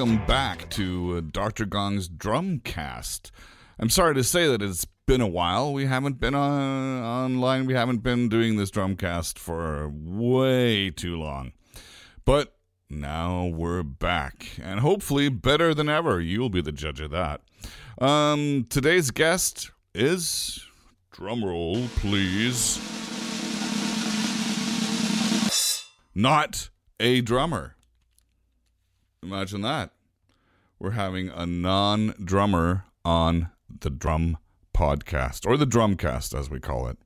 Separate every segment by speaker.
Speaker 1: Welcome back to uh, Dr. Gong's Drumcast. I'm sorry to say that it's been a while. We haven't been on online. We haven't been doing this Drumcast for way too long. But now we're back, and hopefully better than ever. You'll be the judge of that. Um, today's guest is drumroll, please. Not a drummer. Imagine that. We're having a non drummer on the drum podcast, or the drumcast as we call it.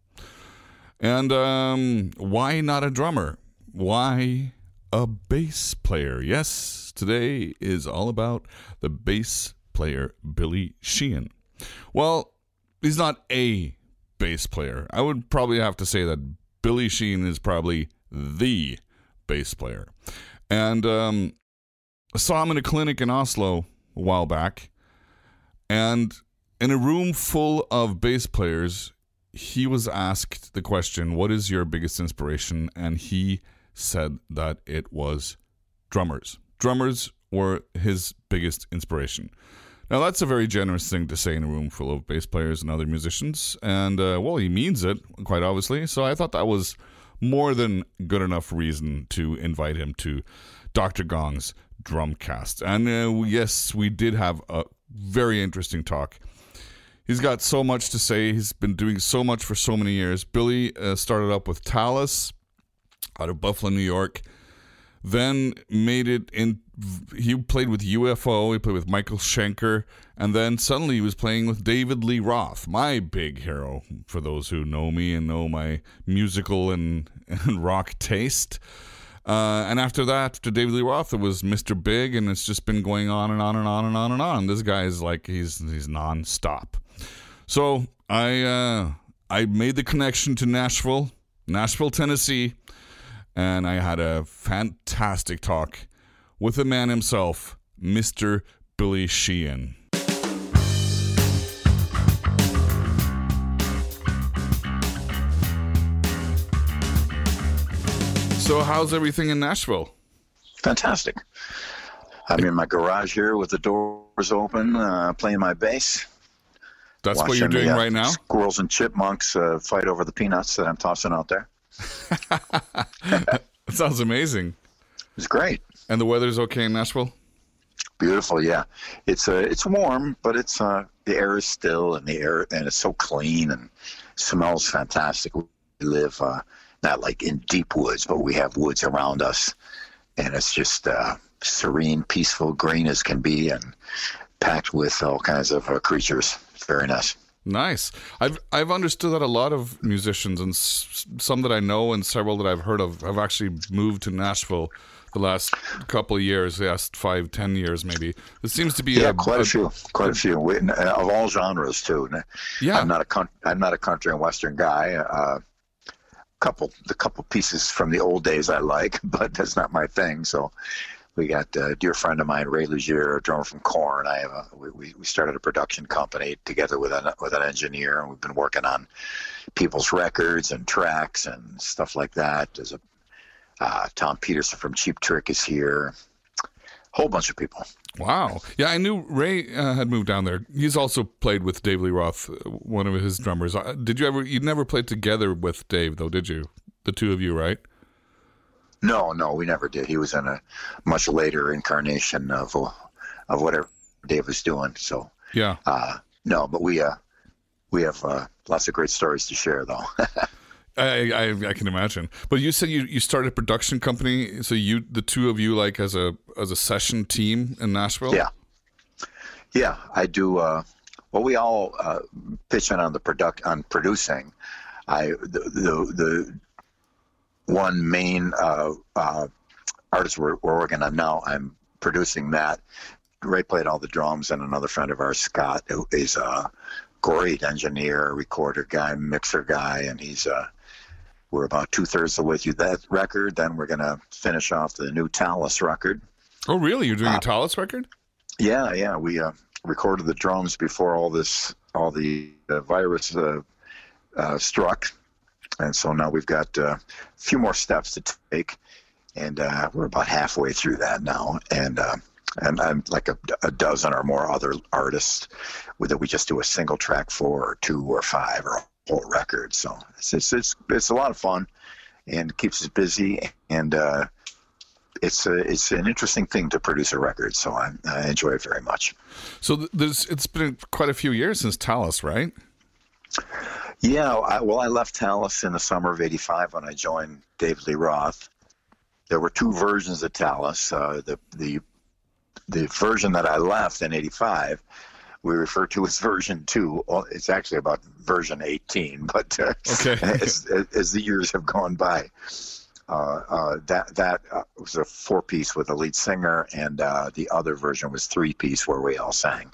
Speaker 1: And um, why not a drummer? Why a bass player? Yes, today is all about the bass player, Billy Sheehan. Well, he's not a bass player. I would probably have to say that Billy Sheehan is probably the bass player. And um, I saw him in a clinic in Oslo a while back, and in a room full of bass players, he was asked the question, What is your biggest inspiration? And he said that it was drummers. Drummers were his biggest inspiration. Now, that's a very generous thing to say in a room full of bass players and other musicians. And, uh, well, he means it, quite obviously. So I thought that was more than good enough reason to invite him to Dr. Gong's Drumcast. And uh, yes, we did have a very interesting talk. He's got so much to say. He's been doing so much for so many years. Billy uh, started up with Talas out of Buffalo, New York. Then made it in. He played with UFO. He played with Michael Schenker, and then suddenly he was playing with David Lee Roth, my big hero. For those who know me and know my musical and, and rock taste. Uh, and after that, after David Lee Roth, it was Mr. Big, and it's just been going on and on and on and on and on. This guy is like he's he's nonstop. So I uh, I made the connection to Nashville, Nashville, Tennessee, and I had a fantastic talk with the man himself, Mr. Billy Sheehan. So, how's everything in Nashville?
Speaker 2: Fantastic. I'm in my garage here with the doors open, uh, playing my bass.
Speaker 1: That's what you're
Speaker 2: watching the,
Speaker 1: doing
Speaker 2: uh,
Speaker 1: right now?
Speaker 2: Squirrels and chipmunks uh, fight over the peanuts that I'm tossing out there.
Speaker 1: That sounds amazing.
Speaker 2: It's great,
Speaker 1: And the weather's okay in Nashville?
Speaker 2: beautiful. Yeah, it's uh, it's warm, but it's uh, the air is still, and the air and it's so clean and smells fantastic. We live uh, not like in deep woods, but we have woods around us, and it's just uh, serene, peaceful, green as can be, and packed with all kinds of uh, creatures. Very nice.
Speaker 1: Nice. I've I've understood that a lot of musicians and s- some that I know and several that I've heard of have actually moved to Nashville the last couple of years, the last five, ten years maybe. It seems to be
Speaker 2: Yeah,
Speaker 1: a,
Speaker 2: quite a,
Speaker 1: a-
Speaker 2: few, quite a few, We- of all genres too.
Speaker 1: Yeah.
Speaker 2: I'm not a coun- I'm not a country and western guy. Uh, couple the couple pieces from the old days I like, but that's not my thing. So we got a dear friend of mine, Ray Luzier, a drummer from Korn. I have a, we, we started a production company together with an with an engineer, and we've been working on people's records and tracks and stuff like that. There's a uh, Tom Petersson from Cheap Trick is here. Whole bunch of people.
Speaker 1: Wow. Yeah, I knew Ray uh, had moved down there. He's also played with Dave Lee Roth, one of his drummers. Uh, Did you ever? You never played together with Dave, though, did you? The two of you, right?
Speaker 2: No, no, we never did. He was in a much later incarnation of of whatever Dave was doing. So
Speaker 1: Yeah.
Speaker 2: uh, no, but we uh, we have uh, lots of great stories to share, though.
Speaker 1: I, I I can imagine. But you said you, you started a production company, so you the two of you like as a as a session team in Nashville.
Speaker 2: yeah, yeah, I do. Uh, well, we all uh, pitch in on the product on producing. I the the, the one main uh, uh, artist we're, we're working on now. I'm producing that. Ray played all the drums, and another friend of ours, Scott, who is a great engineer, recorder guy, mixer guy, and he's uh, we're about two thirds of the way through that record. Then we're going to finish off the new Talas record.
Speaker 1: Oh, really? You're doing a Talas record?
Speaker 2: Yeah, yeah. We uh, recorded the drums before all this, all the uh, virus uh, uh, struck, and so now we've got uh, a few more steps to take, and uh, we're about halfway through that now. And uh, and I'm like a, a dozen or more other artists that we just do a single track for, or two, or five, or a whole record. So it's it's it's, it's a lot of fun, and keeps us busy, and uh, it's a, it's an interesting thing to produce a record. So I, I enjoy it very much.
Speaker 1: So there's it's been quite a few years since Talas, right?
Speaker 2: Yeah, I, well, I left Talas in the summer of '85 when I joined David Lee Roth. There were two versions of Talas. Uh, the the the version that I left in '85, we refer to as version two. It's actually about version 18, but uh,
Speaker 1: Okay.
Speaker 2: as, as the years have gone by, uh, uh, that that uh, was a four piece with a lead singer, and uh, the other version was three piece where we all sang.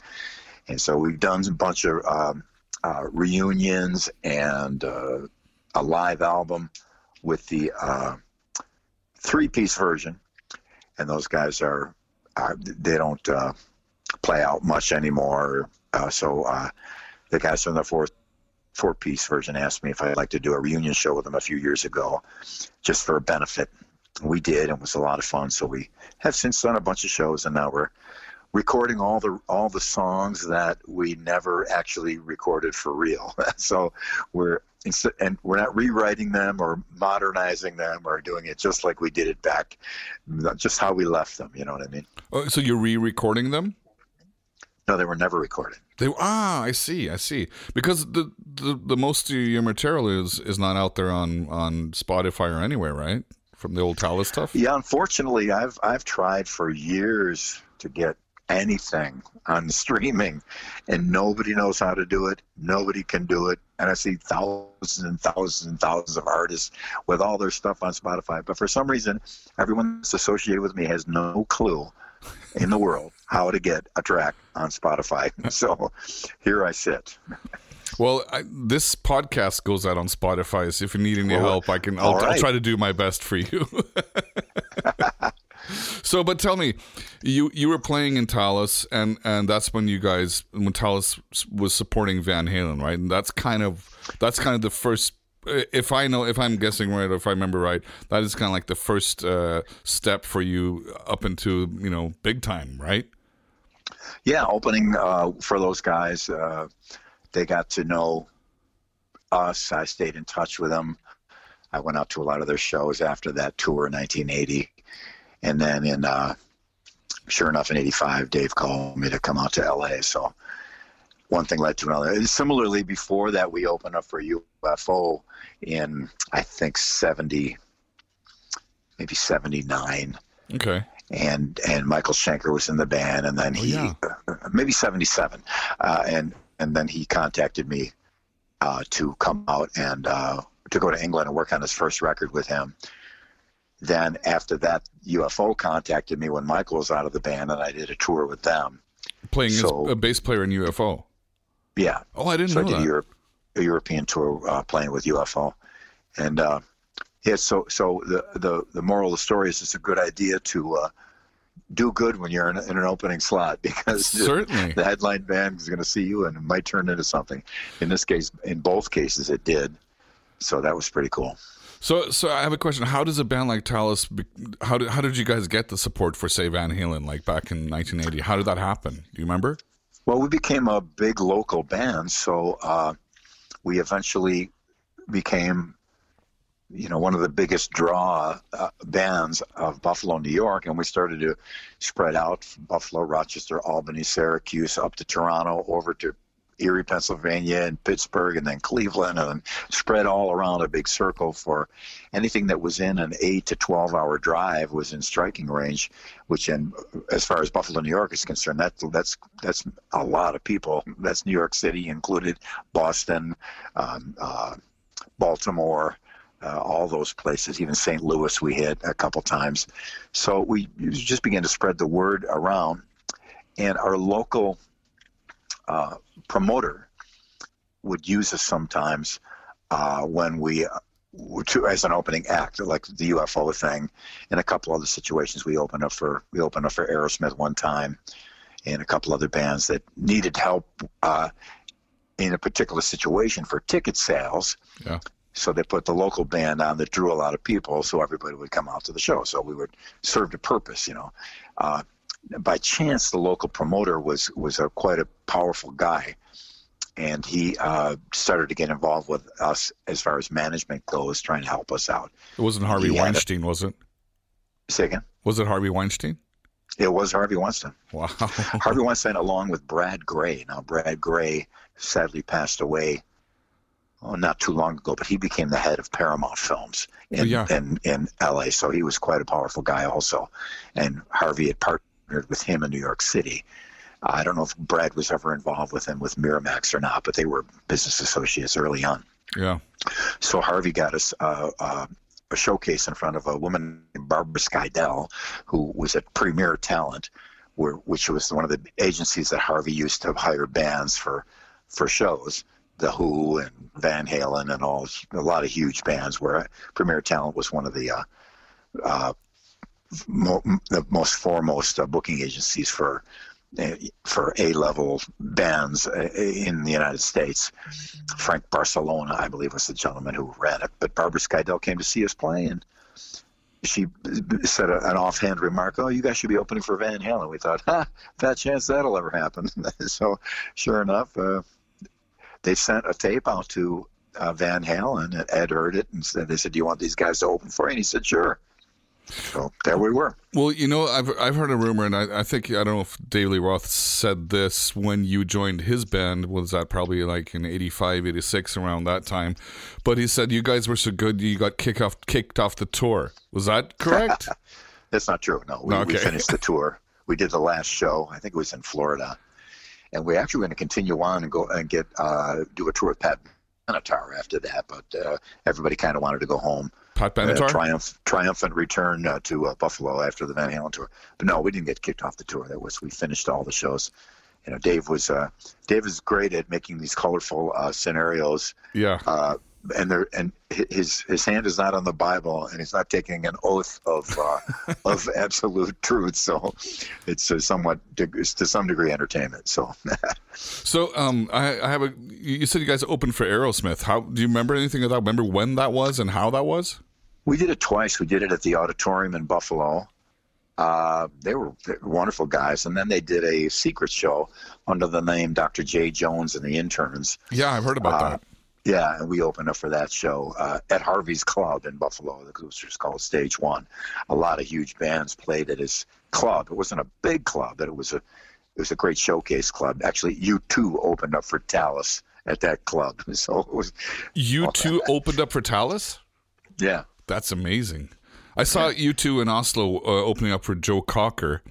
Speaker 2: And so we've done a bunch of um, uh, reunions and uh, a live album with the uh, three piece version. And those guys are, are they don't uh, play out much anymore. Uh, so uh, the guys from the fourth four piece version asked me if I'd like to do a reunion show with them a few years ago, just for a benefit. We did, and it was a lot of fun. So we have since done a bunch of shows, and now we're recording all the all the songs that we never actually recorded for real. so we're and we're not rewriting them or modernizing them or doing it just like we did it back, just how we left them. You know what I mean?
Speaker 1: Oh, so you're re-recording them?
Speaker 2: No, they were never recorded.
Speaker 1: They ah, I see, I see. Because the, the the most of your material is is not out there on on Spotify or anywhere, right? From the old Talas stuff.
Speaker 2: Yeah, unfortunately, I've I've tried for years to get anything on streaming, and nobody knows how to do it. Nobody can do it, and I see thousands and thousands and thousands of artists with all their stuff on Spotify. But for some reason, everyone that's associated with me has no clue in the world how to get a track on Spotify. So here I sit.
Speaker 1: Well, I, this podcast goes out on Spotify, so if you need any
Speaker 2: Well,
Speaker 1: help, I can. I'll,
Speaker 2: all
Speaker 1: I'll try to do my best for you. so, but tell me, you you were playing in Talas, and and that's when you guys when Talas was supporting Van Halen, right? And that's kind of that's kind of the first. If I know, if I'm guessing right, or if I remember right, that is kind of like the first uh, step for you up into you know big time, right?
Speaker 2: yeah, opening uh, for those guys. Uh, they got to know us. I stayed in touch with them. I went out to a lot of their shows after that tour in 1980, and then in uh, sure enough in '85, Dave called me to come out to LA. So one thing led to another. And similarly, before that, we opened up for UFO in I think 70, maybe 79
Speaker 1: Okay.
Speaker 2: and and Michael Schenker was in the band, and then he
Speaker 1: yeah.
Speaker 2: uh, maybe seventy seven, uh, and and then he contacted me uh, to come out and uh, to go to England and work on his first record with him. Then after that, UFO contacted me when Michael was out of the band, and I did a tour with them.
Speaker 1: Playing
Speaker 2: So-
Speaker 1: as a bass player in UFO.
Speaker 2: Yeah,
Speaker 1: Oh, I didn't
Speaker 2: so I did
Speaker 1: that.
Speaker 2: a, Europe, a European tour uh, playing with UFO, and uh, yeah. So so the, the the moral of the story is it's a good idea to uh, do good when you're in, in an opening slot because
Speaker 1: Certainly.
Speaker 2: the headline band is going to see you and it might turn into something. In this case, in both cases, it did. So that was pretty cool.
Speaker 1: So, so I have a question. How does a band like Talas? How did how did you guys get the support for say Van Halen like back in 1980? How did that happen? Do you remember?
Speaker 2: Well, we became a big local band, so uh, we eventually became, you know, one of the biggest draw uh, bands of Buffalo, New York, and we started to spread out from Buffalo, Rochester, Albany, Syracuse, up to Toronto, over to Erie, Pennsylvania, and Pittsburgh, and then Cleveland, and spread all around a big circle for anything that was in an eight to twelve hour drive was in striking range. Which, in as far as Buffalo, New York is concerned, that that's that's a lot of people. That's New York City included, Boston, um, uh, Baltimore. Uh, all those places, even St. Louis, we hit a couple times. So we just began to spread the word around, and our local uh, promoter would use us sometimes uh, when we to as an opening act, like the UFO thing, and a couple other situations. We opened up for we opened up for Aerosmith one time, and a couple other bands that needed help uh, in a particular situation for ticket sales.
Speaker 1: Yeah.
Speaker 2: So they put the local band on that drew a lot of people, so everybody would come out to the show. So we would served a purpose, you know. Uh, by chance, the local promoter was was a quite a powerful guy, and he uh, started to get involved with us as far as management goes, trying to help us out.
Speaker 1: It wasn't Harvey
Speaker 2: He had a-
Speaker 1: Weinstein, was it?
Speaker 2: Say again.
Speaker 1: Was it Harvey Weinstein?
Speaker 2: It was Harvey Weinstein.
Speaker 1: Wow.
Speaker 2: Harvey Weinstein, along with Brad Grey. Now, Brad Grey sadly passed away oh, not too long ago, but he became the head of Paramount Films in,
Speaker 1: Oh, yeah.
Speaker 2: in, in LA. So he was quite a powerful guy, also. And Harvey had partnered with him in New York City. I don't know if Brad was ever involved with him with Miramax or not, but they were business associates early on.
Speaker 1: yeah.
Speaker 2: So Harvey got us uh, uh, a showcase in front of a woman named Barbara Skydell, who was at Premier Talent, where, which was one of the agencies that Harvey used to hire bands for for shows. The Who and Van Halen and all a lot of huge bands. Where Premier Talent was one of the uh, uh, mo- the most foremost uh, booking agencies for uh, for A level bands uh, in the United States. Frank Barsalona, I believe, was the gentleman who ran it. But Barbara Skydell came to see us play, and she said a, an offhand remark, "Oh, you guys should be opening for Van Halen." We thought, "Ha, fat chance that'll ever happen." so, sure enough, uh, they sent a tape out to uh, Van Halen, and Ed heard it, and said, "They said, do you want these guys to open for you?" And he said, "Sure." So there we were.
Speaker 1: Well, you know, I've I've heard a rumor, and I, I think I don't know if Dave Lee Roth said this when you joined his band. Was that probably like in 85, 86, around that time? But he said you guys were so good, you got kicked off kicked off the tour. Was that correct?
Speaker 2: That's not true. No, we, we finished the tour. We did the last show. I think it was in Florida, and we actually were going to continue on and go and get uh, do a tour with Pat Benatar after that. But uh, everybody kind of wanted to go home.
Speaker 1: Pat
Speaker 2: Uh,
Speaker 1: Benatar.
Speaker 2: triumph, triumphant return uh, to uh, Buffalo after the Van Halen tour. But no, we didn't get kicked off the tour. That was we finished all the shows. You know, Dave was uh, Dave is great at making these colorful uh, scenarios
Speaker 1: yeah.
Speaker 2: uh, and there and his his hand is not on the Bible, and he's not taking an oath of uh, of absolute truth. So it's uh, somewhat it's to some degree entertainment. So
Speaker 1: So, um, I, I have a. You said you guys opened for Aerosmith. How do you remember anything of that? Remember when that was and how that was?
Speaker 2: We did it twice. We did it at the auditorium in Buffalo. Uh, they were they were wonderful guys, and then they did a secret show under the name Dr. J. Jones and the Interns.
Speaker 1: Yeah, I've heard about
Speaker 2: Uh,
Speaker 1: that.
Speaker 2: Yeah, and we opened up for that show uh, at Harvey's Club in Buffalo. The was just called Stage One. A lot of huge bands played at his club. It wasn't a big club, but it was a it was a great showcase club. Actually, U two opened up for Talas at that club. So it was
Speaker 1: U2 opened up for Talas.
Speaker 2: yeah.
Speaker 1: That's amazing. I saw U2 in Oslo uh, opening up for Joe Cocker.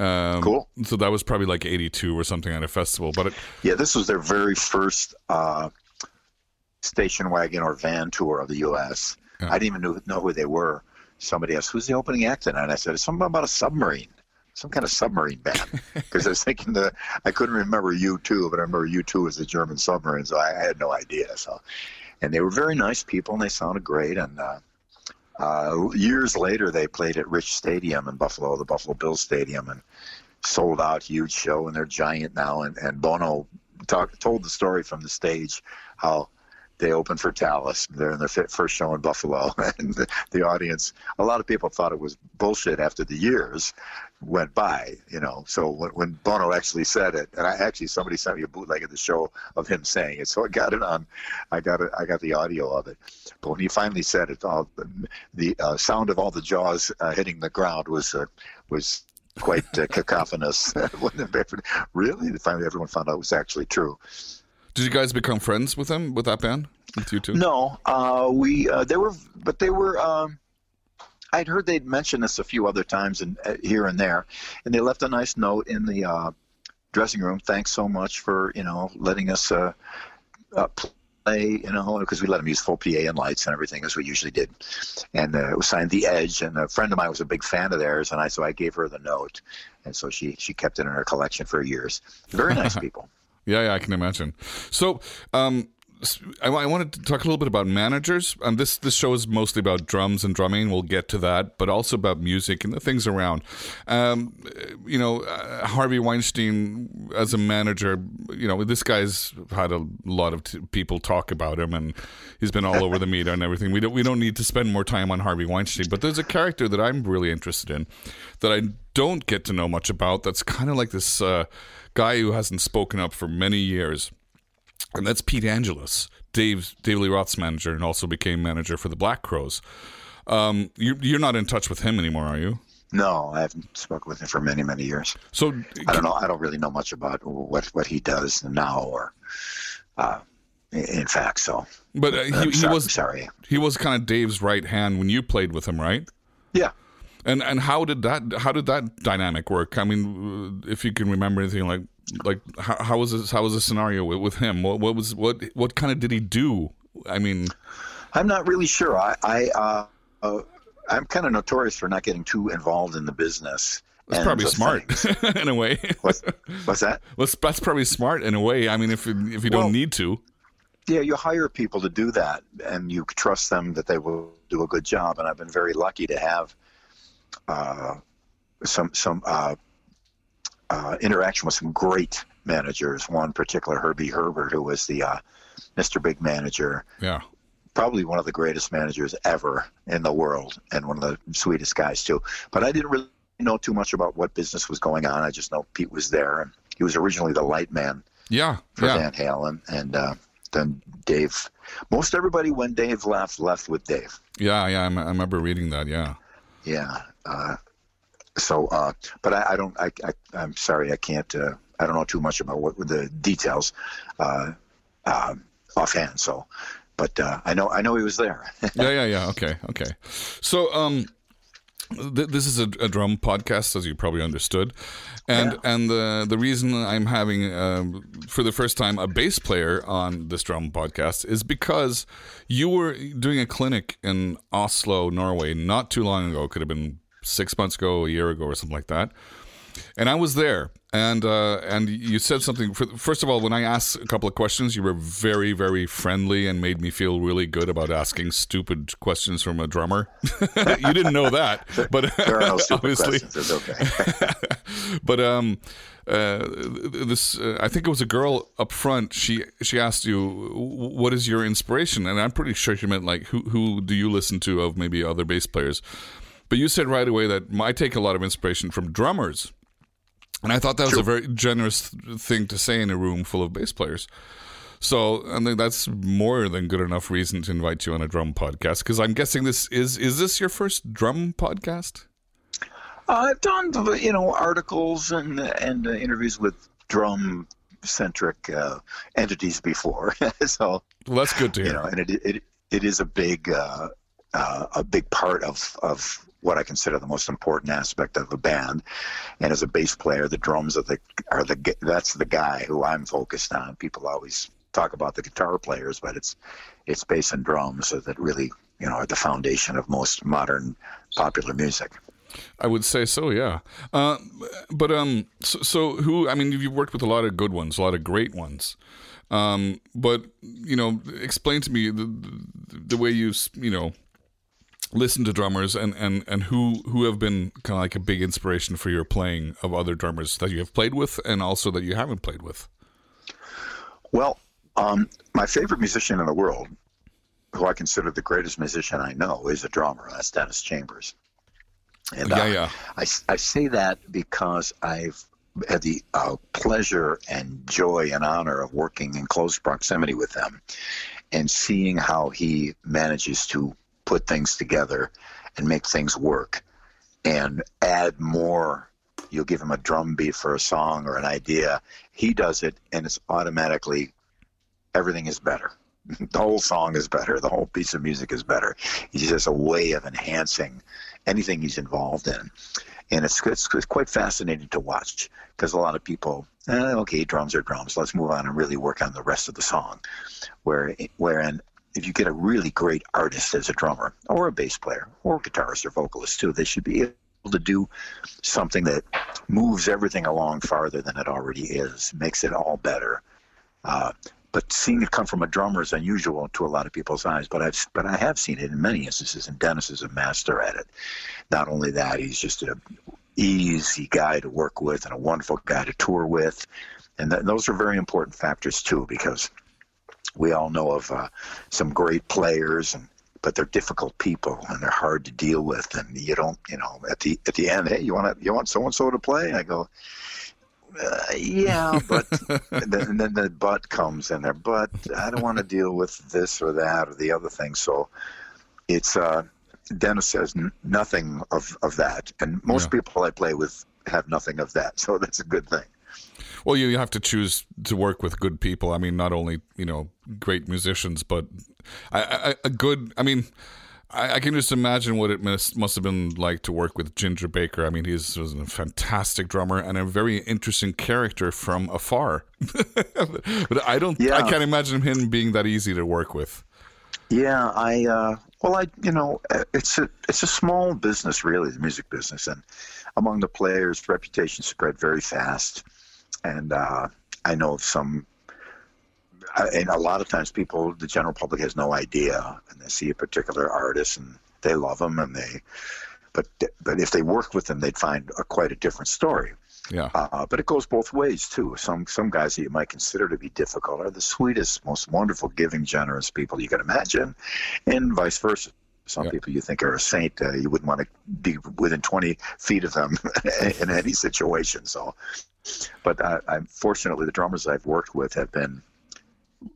Speaker 1: Um,
Speaker 2: Cool.
Speaker 1: So that was probably like '82 or something at a festival. But it,
Speaker 2: Yeah, this was their very first uh, station wagon or van tour of the U.S.
Speaker 1: Yeah.
Speaker 2: I didn't even know, know who they were. Somebody asked, "Who's the opening act tonight?" And I said, "It's something about a submarine, some kind of submarine band." Because I was thinking that I couldn't remember U two, but I remember U two was the German submarine, so I, I had no idea. So, and they were very nice people, and they sounded great. And uh, uh, years later, they played at Rich Stadium in Buffalo, the Buffalo Bills Stadium, and sold out, huge show, and they're giant now. And, and Bono talk, told the story from the stage how they opened for Talas. They're in their fi- first show in Buffalo, and the, the audience. A lot of people thought it was bullshit after the years went by, you know. So when, when Bono actually said it, and I actually somebody sent me a bootleg of the show of him saying it, so I got it on. I got it. I got the audio of it. But when he finally said it, all the, the uh, sound of all the jaws uh, hitting the ground was uh, was quite uh, cacophonous. Really, finally everyone found out it was actually true.
Speaker 1: did you guys become friends with them with that band? With U2?
Speaker 2: No, uh, we uh, they were, but they were. Um, I'd heard they'd mentioned this a few other times and uh, here and there, and they left a nice note in the uh, dressing room. Thanks so much for you know letting us uh, uh, play. You know because we let them use full PA and lights and everything as we usually did, and uh, it was signed The Edge. And a friend of mine was a big fan of theirs, and I so I gave her the note, and so she she kept it in her collection for years. Very nice people.
Speaker 1: Yeah, yeah, I can imagine. So, um, I, I wanted to talk a little bit about managers. And this this show is mostly about drums and drumming. We'll get to that, but also about music and the things around. Um, you know, uh, Harvey Weinstein as a manager. You know, this guy's had a lot of t- people talk about him, and he's been all over the media and everything. We don't we don't need to spend more time on Harvey Weinstein, but there's a character that I'm really interested in that I don't get to know much about. That's kind of like this uh, guy who hasn't spoken up for many years and that's Pete Angelus, Dave Dave Lee Roth's manager, and also became manager for the Black Crowes. Um, you, you're not in touch with him anymore, are you?
Speaker 2: No, I haven't spoken with him for many, many years.
Speaker 1: So
Speaker 2: I don't know. I don't really know much about what what he does now, or uh, in fact. So,
Speaker 1: but uh, he, he
Speaker 2: sorry,
Speaker 1: was
Speaker 2: sorry.
Speaker 1: he was kind of Dave's right hand when you played with him, right?
Speaker 2: Yeah.
Speaker 1: And and how did that how did that dynamic work? I mean, uh, if you can remember anything like like how, how was this how was the scenario with, with him? What what was what what kind of did he do? I mean,
Speaker 2: I'm not really sure. I, I uh, uh, I'm kind of notorious for not getting too involved in the business.
Speaker 1: that's probably smart in a way.
Speaker 2: What's, what's that?
Speaker 1: Well, that's probably smart in a way. I mean, if if you don't need to,
Speaker 2: Yeah, you hire people to do that, and you trust them that they will do a good job. And I've been very lucky to have uh, some some uh, uh, interaction with some great managers. One particular, Herbie Herbert, who was the uh, Mr. Big manager,
Speaker 1: yeah.
Speaker 2: probably one of the greatest managers ever in the world, and one of the sweetest guys too. But I didn't really know too much about what business was going on. I just know Pete was there, and he was originally the light man
Speaker 1: Yeah,
Speaker 2: for
Speaker 1: yeah,
Speaker 2: Van Halen, and uh, then Dave. Most everybody, when Dave left, left with Dave.
Speaker 1: yeah, yeah. I, m- I remember reading that. Yeah,
Speaker 2: Yeah. Uh, so, uh, but I, I don't. I, I, I'm sorry, I can't. Uh, I don't know too much about what the details uh, um offhand. So, but uh, I know. I know he was there.
Speaker 1: yeah, yeah, yeah. Okay, okay. So, um, th- this is a, a drum podcast, as you probably understood, and
Speaker 2: Yeah.
Speaker 1: and the the reason I'm having um, for the first time a bass player on this drum podcast is because you were doing a clinic in Oslo, Norway, not too long ago. Could have been six months ago, a year ago, or something like that. And I was there, and uh, and you said something. For, first of all, when I asked a couple of questions, you were very, very friendly and made me feel really good about asking stupid questions from a drummer. you didn't know that, but
Speaker 2: no
Speaker 1: obviously,
Speaker 2: okay.
Speaker 1: but um, uh, this uh, I think it was a girl up front. She she asked you, "What is your inspiration?" And I'm pretty sure she meant like, "Who who do you listen to of maybe other bass players?" But you said right away that I take a lot of inspiration from drummers. And I thought that was a very generous thing to say in a room full of bass players. So I think that's more than good enough reason to invite you on a drum podcast. Because I'm guessing this is is this your first drum podcast?
Speaker 2: I've done you know articles and and uh, interviews with drum centric uh, entities before. so
Speaker 1: Well, that's good to hear.
Speaker 2: you know, and it it it is a big uh, uh, a big part of of what I consider the most important aspect of a band. And as a bass player, the drums are the are the that's the guy who I'm focused on. People always talk about the guitar players, but it's it's bass and drums that really you know are the foundation of most modern popular music.
Speaker 1: I would say so, yeah. Uh, but um, so, so who? I mean, you've worked with a lot of good ones, a lot of great ones. Um, but you know, explain to me the the, the way you you know listen to drummers and and and who who have been kind of like a big inspiration for your playing of other drummers that you have played with and also that you haven't played with.
Speaker 2: Well, um, my favorite musician in the world, who I consider the greatest musician I know, is a drummer. That's Dennis Chambers. And
Speaker 1: Yeah,
Speaker 2: uh,
Speaker 1: yeah.
Speaker 2: I, I say that because I've had the uh, pleasure and joy and honor of working in close proximity with them and seeing how he manages to put things together and make things work and add more. You'll give him a drum beat for a song or an idea. He does it, and it's automatically everything is better. The whole song is better. The whole piece of music is better. He just a way of enhancing anything he's involved in. And it's, it's, it's quite fascinating to watch because a lot of people, eh, okay, drums are drums. Let's move on and really work on the rest of the song. Where, wherein, if you get a really great artist as a drummer or a bass player or guitarist or vocalist too, they should be able to do something that moves everything along farther than it already is, makes it all better. Uh, but seeing it come from a drummer is unusual to a lot of people's eyes. But I've but I have seen it in many instances, and Dennis is a master at it. Not only that, he's just an easy guy to work with and a wonderful guy to tour with, and th- those are very important factors too because we all know of uh, some great players and but they're difficult people and they're hard to deal with and you don't you know at the at the end hey you want to you want so and so to play? I go uh, yeah but then, and then the but comes in there but i don't want to deal with this or that or the other thing. So it's uh dennis says n- nothing of of that. And most
Speaker 1: Yeah.
Speaker 2: people i play with have nothing of that. So that's a good thing
Speaker 1: Well, you, you have to choose to work with good people. I mean, not only you know great musicians, but I, I, a good. I mean, I, I can just imagine what it must must have been like to work with Ginger Baker. I mean, he's was a fantastic drummer and a very interesting character from afar. but I don't. I can't imagine him being that easy to work with.
Speaker 2: Yeah, I uh, well, I you know, it's a it's a small business, really, the music business, and among the players, reputation spread very fast, and uh, I know some. uh, And a lot of times, people, the general public, has no idea, and they see a particular artist and they love them, and they, but but if they work with them, they'd find a, quite a different story.
Speaker 1: Yeah.
Speaker 2: Uh, but it goes both ways too. Some some guys that you might consider to be difficult are the sweetest, most wonderful, giving, generous people you can imagine, and vice versa. Some
Speaker 1: Yeah.
Speaker 2: people you think are a saint, uh, you wouldn't want to be within 20 feet of them in any situation. So, but I, I'm fortunately the drummers I've worked with have been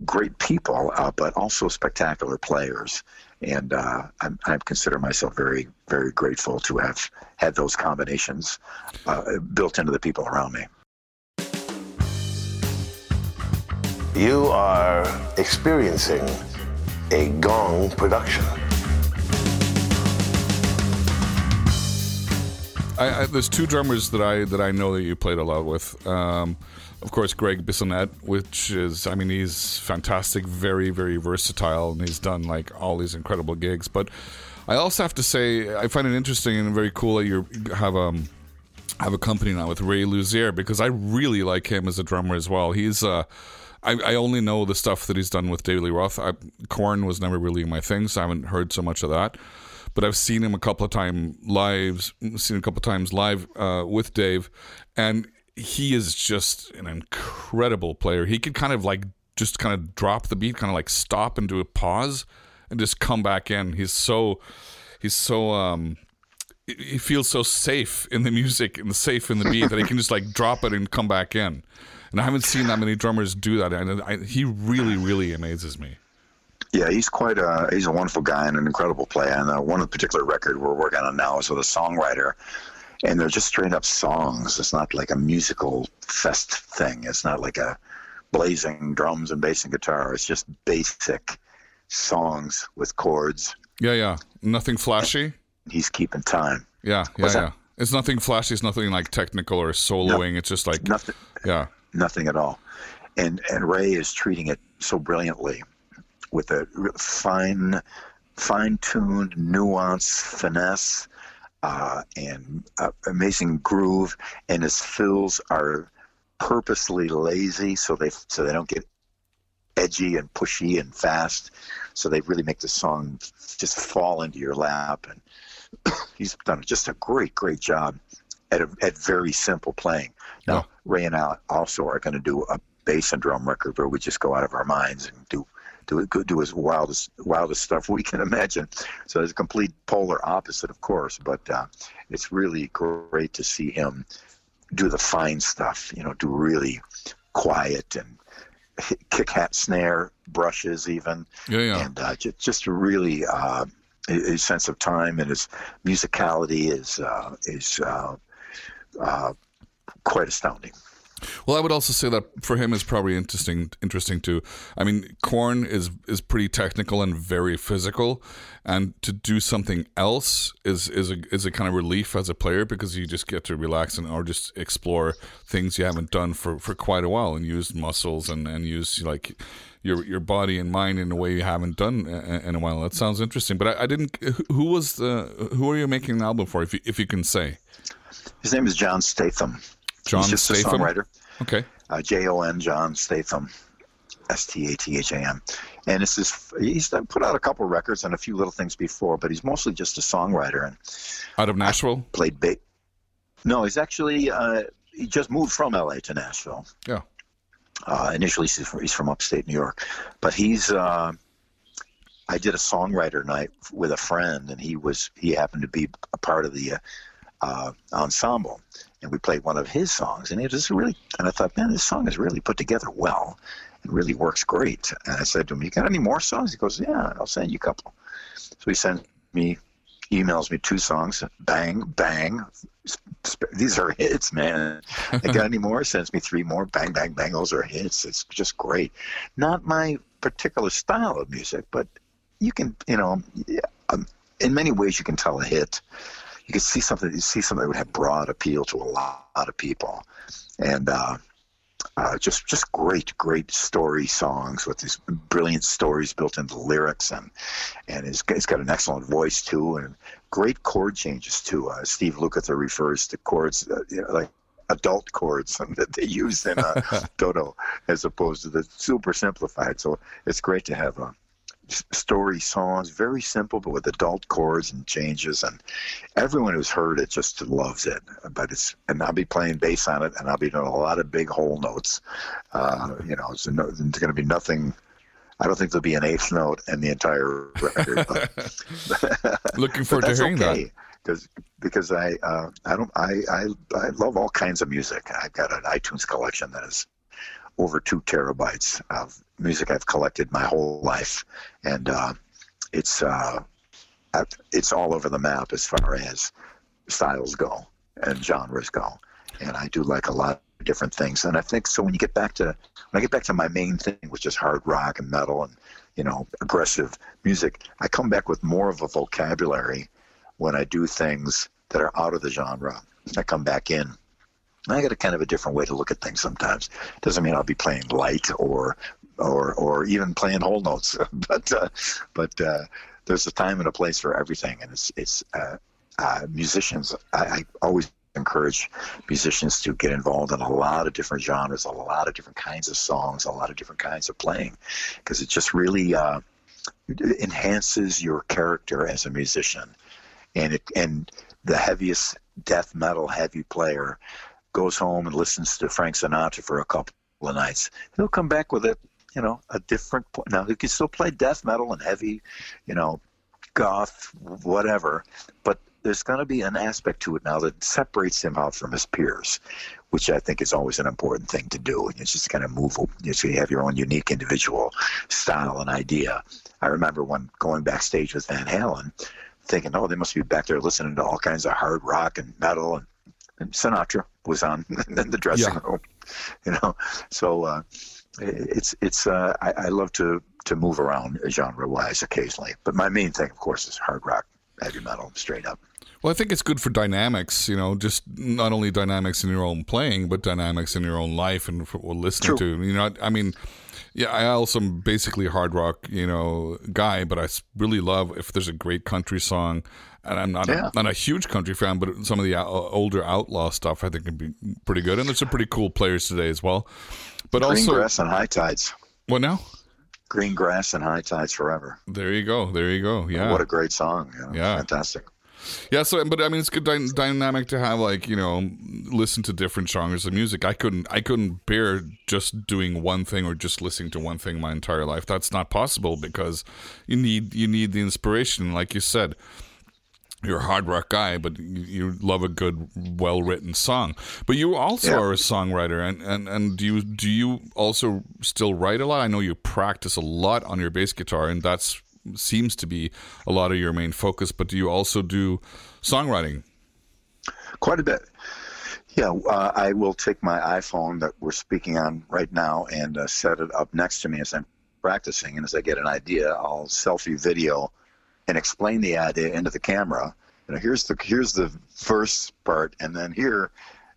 Speaker 2: great people, uh, but also spectacular players. And uh, I'm, I consider myself very, very grateful to have had those combinations uh, built into the people around me.
Speaker 3: You are experiencing a gong production.
Speaker 1: I, I, there's two drummers that I that I know that you played a lot with. Um, of course, Greg Bissonette, which is, I mean, he's fantastic, very, very versatile, and he's done like all these incredible gigs. But I also have to say, I find it interesting and very cool that you have um have a company now with Ray Luzier because I really like him as a drummer as well. He's uh. I, I only know the stuff that he's done with David Lee Roth. I, Korn was never really my thing, so I haven't heard so much of that but I've seen him a couple of times live, seen a couple of times live uh, with Dave, and he is just an incredible player. He could kind of like just kind of drop the beat, kind of like stop and do a pause, and just come back in. He's so he's so um he feels so safe in the music and safe in the beat that he can just like drop it and come back in. And I haven't seen that many drummers do that, and I, he really, really amazes me.
Speaker 2: Yeah, he's quite a he's a wonderful guy and an incredible player. And uh, one of the particular record we're working on now is with a songwriter, and they're just straight up songs. It's not like a musical fest thing. It's not like a blazing drums and bass and guitar. It's just basic songs with chords.
Speaker 1: Yeah, yeah, nothing flashy.
Speaker 2: He's keeping time.
Speaker 1: Yeah, yeah, yeah. It's nothing flashy. It's nothing like technical or soloing. It's just like
Speaker 2: Nothing.
Speaker 1: yeah,
Speaker 2: nothing at all. And and Ray is treating it so brilliantly with a fine, fine-tuned nuance, finesse, uh, and uh, amazing groove. And his fills are purposely lazy, so they so they don't get edgy and pushy and fast. So they really make the song just fall into your lap. And he's done just a great, great job at, a, at very simple playing. Now,
Speaker 1: Yeah.
Speaker 2: Ray and I also are going to do a bass and drum record where we just go out of our minds and do do do as wildest wildest stuff we can imagine. So it's a complete polar opposite, of course, but uh, it's really great to see him do the fine stuff. You know, do really quiet and kick hat snare brushes even
Speaker 1: yeah, yeah.
Speaker 2: and uh, just, just really uh, his sense of time and his musicality is uh, is uh, uh, quite astounding.
Speaker 1: Well, I would also say that for him is probably interesting. Interesting too. I mean, Korn is is pretty technical and very physical, and to do something else is is a is a kind of relief as a player because you just get to relax and or just explore things you haven't done for, for quite a while and use muscles and, and use like your your body and mind in a way you haven't done in in a while. That sounds interesting. But I, I didn't. Who was the? Who are you making an album for? If you, if you can say,
Speaker 2: His name is Jon Statham.
Speaker 1: Jon
Speaker 2: He's just
Speaker 1: Statham?
Speaker 2: a songwriter.
Speaker 1: okay,
Speaker 2: Uh, J O N Jon Statham, S T A T H A M, and it's his. He's done- put out a couple records and a few little things before, but he's mostly just a songwriter and
Speaker 1: Out of Nashville?
Speaker 2: played big. No, he's actually uh, he just moved from L.A. to Nashville.
Speaker 1: Yeah.
Speaker 2: Uh, initially, he's from, he's from upstate New York, but he's. Uh, I did a songwriter night with a friend, and he was he happened to be a part of the uh, uh, ensemble, and we played one of his songs, and it was really. And I thought, man, this song is really put together well. It really works great. And I said to him, "You got any more songs?" He goes, "Yeah, I'll send you a couple." So he sends me emails me two songs bang bang these are hits man I got any more sends me three more bang bang bang those are hits it's just great not my particular style of music but you can you know um, in many ways you can tell a hit you could see something you see something that would have broad appeal to a lot, of people and uh uh, just just great, great story songs with these brilliant stories built into the lyrics, and and he's, he's got an excellent voice too, and great chord changes too. Uh, Steve Lukather refers to chords uh, you know, like adult chords that they use in uh, Toto, as opposed to the super simplified. So it's great to have uh, s- story songs, very simple but with adult chords and changes, and everyone who's heard it just loves it. But it's and I'll be playing bass on it, and I'll be doing a lot of big whole notes. Uh, you know, it's, no, there's going to be nothing. I don't think there'll be an eighth note in the entire record. But,
Speaker 1: Looking forward to hearing that.
Speaker 2: okay because because I uh, I don't I, I I love all kinds of music. I've got an iTunes collection that is over two terabytes of music I've collected my whole life, and uh, it's uh, it's all over the map as far as styles go and genres go, and I do like a lot of different things. And I think so when you get back to when I get back to my main thing, which is hard rock and metal and you know aggressive music, I come back with more of a vocabulary when I do things that are out of the genre. I come back in. I got a kind of a different way to look at things sometimes. Doesn't mean I'll be playing light or or or even playing whole notes, but uh, but uh, there's a time and a place for everything, and it's it's uh, uh, musicians. I, I always encourage musicians to get involved in a lot of different genres, a lot of different kinds of songs, a lot of different kinds of playing, because it just really uh, enhances your character as a musician and it and the heaviest death metal heavy player goes home and listens to Frank Sinatra for a couple of nights. He'll come back with a you know a different po- now he can still play death metal and heavy, you know, goth whatever, but there's going to be an aspect to it now that separates him out from his peers, which I think is always an important thing to do. And it's just kind of move. You so you have your own unique individual style and idea. I remember when going backstage with Van Halen, thinking, oh, they must be back there listening to all kinds of hard rock and metal, and, and Sinatra was on in the dressing
Speaker 1: Yeah.
Speaker 2: room, you know. So uh, it's it's uh, I, I love to to move around genre wise occasionally, but my main thing, of course, is hard rock, heavy metal, straight up.
Speaker 1: Well, I think it's good for dynamics, you know, just not only dynamics in your own playing, but dynamics in your own life and for what listening
Speaker 2: True.
Speaker 1: to. You know, I mean, yeah, I also am basically a hard rock, you know, guy, but I really love if there's a great country song. And I'm not,
Speaker 2: Yeah.
Speaker 1: a, not a huge country fan, but some of the older outlaw stuff I think can be pretty good. And there's some pretty cool players today as well. But
Speaker 2: Green
Speaker 1: also,
Speaker 2: grass and high tides.
Speaker 1: what now?
Speaker 2: Green grass and high tides forever.
Speaker 1: There you go. There you go. Yeah.
Speaker 2: What a great song. You know,
Speaker 1: Yeah.
Speaker 2: Fantastic.
Speaker 1: Yeah, so but I mean, it's good dy- dynamic to have like you know listen to different genres of music. I couldn't I couldn't bear just doing one thing or just listening to one thing my entire life. That's not possible because you need you need the inspiration, like you said. You're a hard rock guy, but you, you love a good, well written song. But you also
Speaker 2: Yeah.
Speaker 1: are a songwriter, and, and, and do you do you also still write a lot? I know you practice a lot on your bass guitar, and that seems to be a lot of your main focus. But do you also do songwriting?
Speaker 2: Quite a bit. Yeah, uh, I will take my iPhone that we're speaking on right now and uh, set it up next to me as I'm practicing. And as I get an idea, I'll selfie video and explain the idea into the camera. You know, here's the here's the verse part, and then here,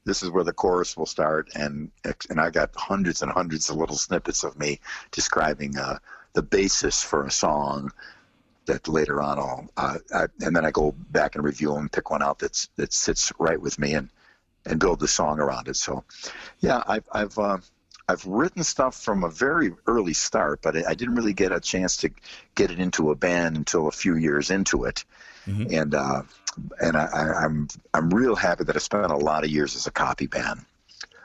Speaker 2: this is where the chorus will start. And and I got hundreds and hundreds of little snippets of me describing uh, the basis for a song that later on I'll uh, I, and then I go back and review and pick one out that's that sits right with me and and build the song around it. So, yeah, I've I've uh, I've written stuff from a very early start, but I, didn't really get a chance to get it into a band until a few years into it. And uh, and I, I, I'm I'm real happy that I spent a lot of years as a copy band.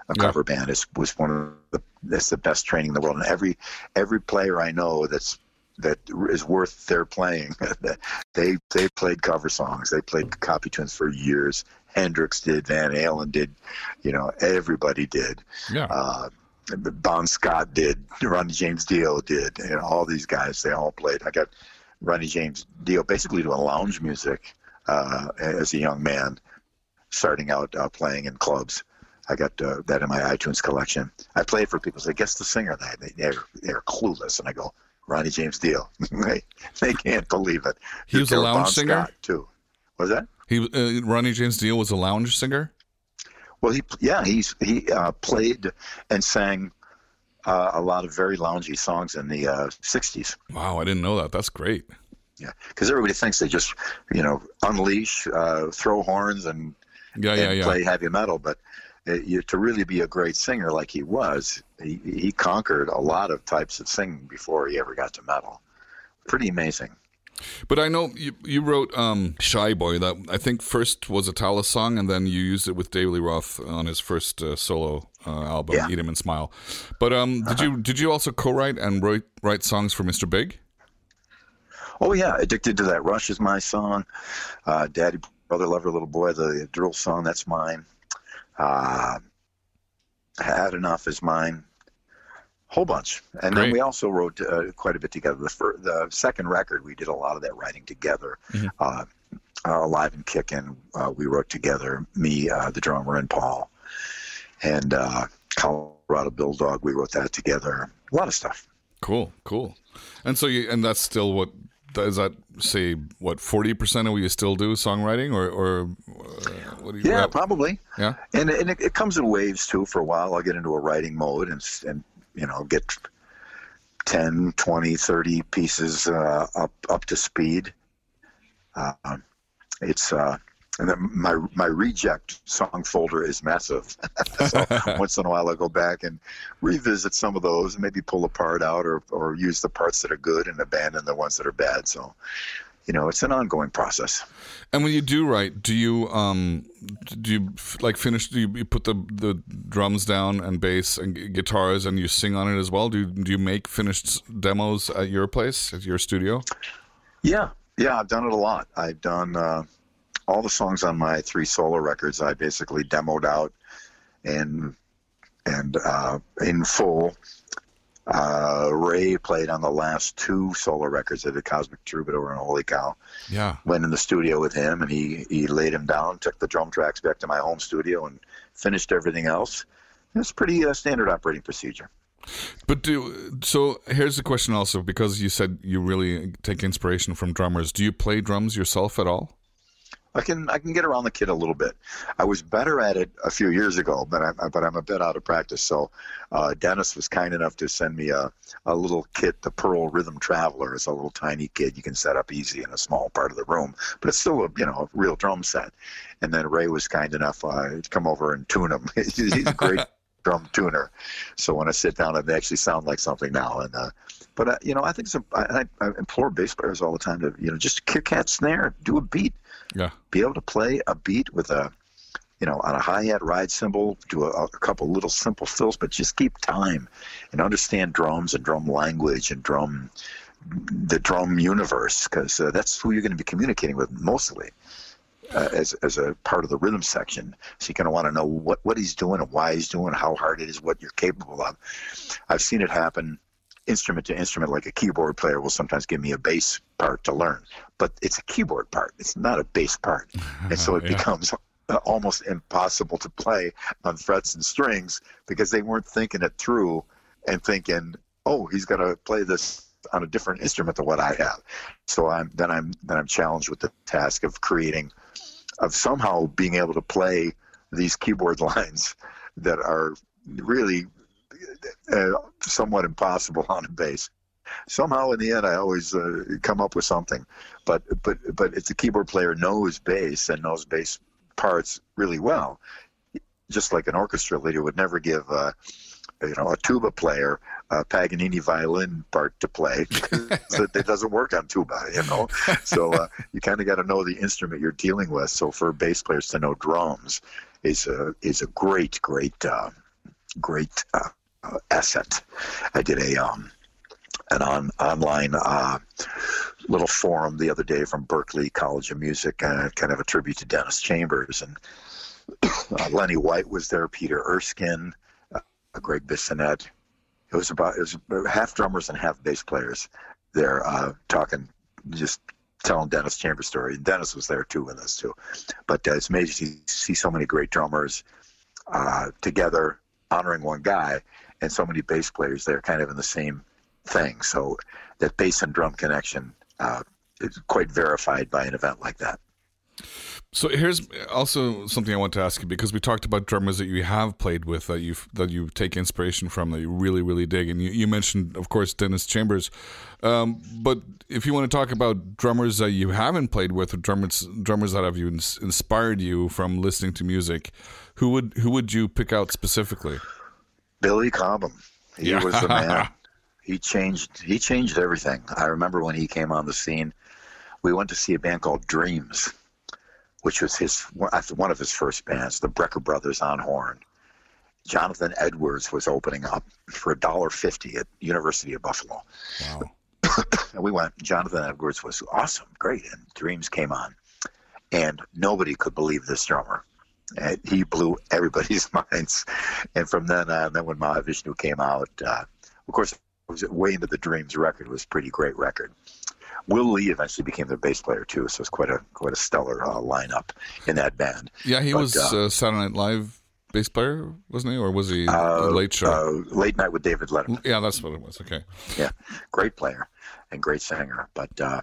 Speaker 2: A
Speaker 1: Yeah.
Speaker 2: cover band is was one of the that's the best training in the world. And every every player I know that's that is worth their playing. they they played cover songs. They played copy tunes for years. Hendrix did, Van Halen did, you know, everybody did.
Speaker 1: Yeah.
Speaker 2: Uh, Bon Scott did, Ronnie James Dio did, you know, all these guys, they all played. I got Ronnie James Dio basically doing lounge music uh, as a young man, starting out uh, playing in clubs. I got uh, that in my iTunes collection. I played for people. Say, guess the singer. They they're, they're clueless, and I go, Ronnie James Dio. they they can't believe it.
Speaker 1: He was a
Speaker 2: They're
Speaker 1: lounge
Speaker 2: Bon
Speaker 1: singer?
Speaker 2: Scott, too. Was that?
Speaker 1: He uh, Ronnie James Dio was a lounge singer.
Speaker 2: Well, he yeah he's he uh, played and sang uh, a lot of very loungy songs in the uh, '60s.
Speaker 1: Wow, I didn't know that. That's great.
Speaker 2: Yeah, because everybody thinks they just you know unleash, uh, throw horns, and,
Speaker 1: Yeah, yeah,
Speaker 2: and
Speaker 1: yeah.
Speaker 2: play heavy metal. But uh, you, to really be a great singer like he was, he, he conquered a lot of types of singing before he ever got to metal. Pretty amazing.
Speaker 1: But I know you, you wrote um, "Shy Boy." That I think first was a Talas song, and then you used it with David Lee Roth on his first uh, solo uh, album,
Speaker 2: Yeah.
Speaker 1: "Eat 'Em and Smile." But um, did you did you also co-write and write write songs for Mr. Big?
Speaker 2: Oh yeah, addicted to that rush is my song. Uh, Daddy, brother, lover, little boy, the drill song that's mine. Uh, had enough is mine. Whole bunch, and
Speaker 1: Great.
Speaker 2: then we also wrote uh, quite a bit together. The fir- the second record, we did a lot of that writing together.
Speaker 1: Mhm.
Speaker 2: Uh, uh, Alive and Kickin', uh, we wrote together. Me, uh, the drummer, and Paul, and uh, Colorado Bulldog, we wrote that together. A lot of stuff.
Speaker 1: Cool, cool. And so you and that's still what does that say? What forty percent of what you still do songwriting, or or uh, what do you?
Speaker 2: Yeah,
Speaker 1: have?
Speaker 2: probably.
Speaker 1: yeah.
Speaker 2: and and it, it comes in waves too for a while i'll get into a writing mode and and you know get 10 20 30 pieces uh, up up to speed uh, it's uh and then my my reject song folder is massive. so once in a while I go back and revisit some of those and maybe pull a part out or or use the parts that are good and abandon the ones that are bad. So, you know, it's an ongoing process.
Speaker 1: And when you do write, do you um do you like finish? Do you, you put the the drums down and bass and gu- guitars and you sing on it as well? Do you, do you make finished demos at your place at your studio?
Speaker 2: Yeah, yeah, I've done it a lot. I've done uh, all the songs on my three solo records. I basically demoed out and and uh, in full. Uh, Ray played on the last two solo records of the Cosmic Troubadour and Holy Cow.
Speaker 1: Yeah.
Speaker 2: Went in the studio with him, and he he laid him down, took the drum tracks back to my home studio, and finished everything else. It's pretty uh, standard operating procedure.
Speaker 1: But do so. Here's the question also because you said you really take inspiration from drummers. Do you play drums yourself at all?
Speaker 2: I can I can get around the kit a little bit. I was better at it a few years ago, but I'm but I'm a bit out of practice. So uh, Dennis was kind enough to send me a, a little kit, the Pearl Rhythm Traveler. It's a little tiny kit you can set up easy in a small part of the room, but it's still a you know a real drum set. And then Ray was kind enough uh, to come over and tune them. He's a great drum tuner. So when I sit down, they actually sound like something now. And uh, but uh, you know I think some, I, I I implore bass players all the time to you know just kick hat snare, do a beat
Speaker 1: Yeah.
Speaker 2: be able to play a beat with a you know on a hi-hat ride cymbal do a, a couple little simple fills but just keep time and understand drums and drum language and drum the drum universe because uh, that's who you're going to be communicating with mostly uh, as, as a part of the rhythm section so you're going to want to know what, what he's doing and why he's doing how hard it is what you're capable of i've seen it happen instrument to instrument like a keyboard player will sometimes give me a bass part to learn but it's a keyboard part. It's not a bass part. And so it
Speaker 1: Yeah.
Speaker 2: becomes uh, almost impossible to play on frets and strings because they weren't thinking it through and thinking oh he's got to play this on a different instrument than what i have. So i'm then i'm then i'm challenged with the task of creating of somehow being able to play these keyboard lines that are really uh, somewhat impossible on a bass. Somehow, in the end, I always uh, come up with something. But but but if the keyboard player knows bass and knows bass parts really well, just like an orchestra leader would never give uh, you know, a tuba player, a Paganini violin part to play because it doesn't work on tuba, you know. So uh, you kind of got to know the instrument you're dealing with. So for bass players to know drums is a is a great, great, uh, great uh, asset. I did a um, an on online uh, little forum the other day from Berklee College of Music, uh, kind of a tribute to Dennis Chambers and uh, Lenny White was there, Peter Erskine, uh, Gregg Bissonette. It was about it was half drummers and half bass players there uh, talking, just telling Dennis Chambers story. And Dennis was there too with us too. But it's amazing to see so many great drummers together honoring one guy, and so many bass players they're kind of in the same thing. So that bass and drum connection uh, is quite verified by an event like that.
Speaker 1: So here's also something I want to ask you because we talked about drummers that you have played with that you that you take inspiration from that you really really dig, and you, you mentioned of course Dennis Chambers, um, but if you want to talk about drummers that you haven't played with or drummers drummers that have you ins- inspired you from listening to music, who would who would you pick out specifically?
Speaker 2: Billy Cobham. He
Speaker 1: Yeah.
Speaker 2: was the man. he changed. He changed everything. I remember when he came on the scene. We went to see a band called Dreams, which was his one of his first bands, the Brecker Brothers on horn. Jonathan Edwards was opening up for a dollar fifty at University of Buffalo,
Speaker 1: Wow.
Speaker 2: and we went. Jonathan Edwards was awesome, great, and Dreams came on, and nobody could believe this drummer. And he blew everybody's minds. And from then on, then when Mahavishnu came out, uh, of course, it was way into the Dreams record. It was a pretty great record. Will Lee eventually became their bass player too, so it's quite a quite a stellar uh, lineup in that band.
Speaker 1: Yeah, he
Speaker 2: But,
Speaker 1: was
Speaker 2: uh,
Speaker 1: uh, Saturday Night Live bass player, wasn't he, or was he
Speaker 2: Uh,
Speaker 1: a late show?
Speaker 2: Uh, late night with David Letterman.
Speaker 1: yeah, that's what it was. Okay.
Speaker 2: yeah, great player and great singer. But uh,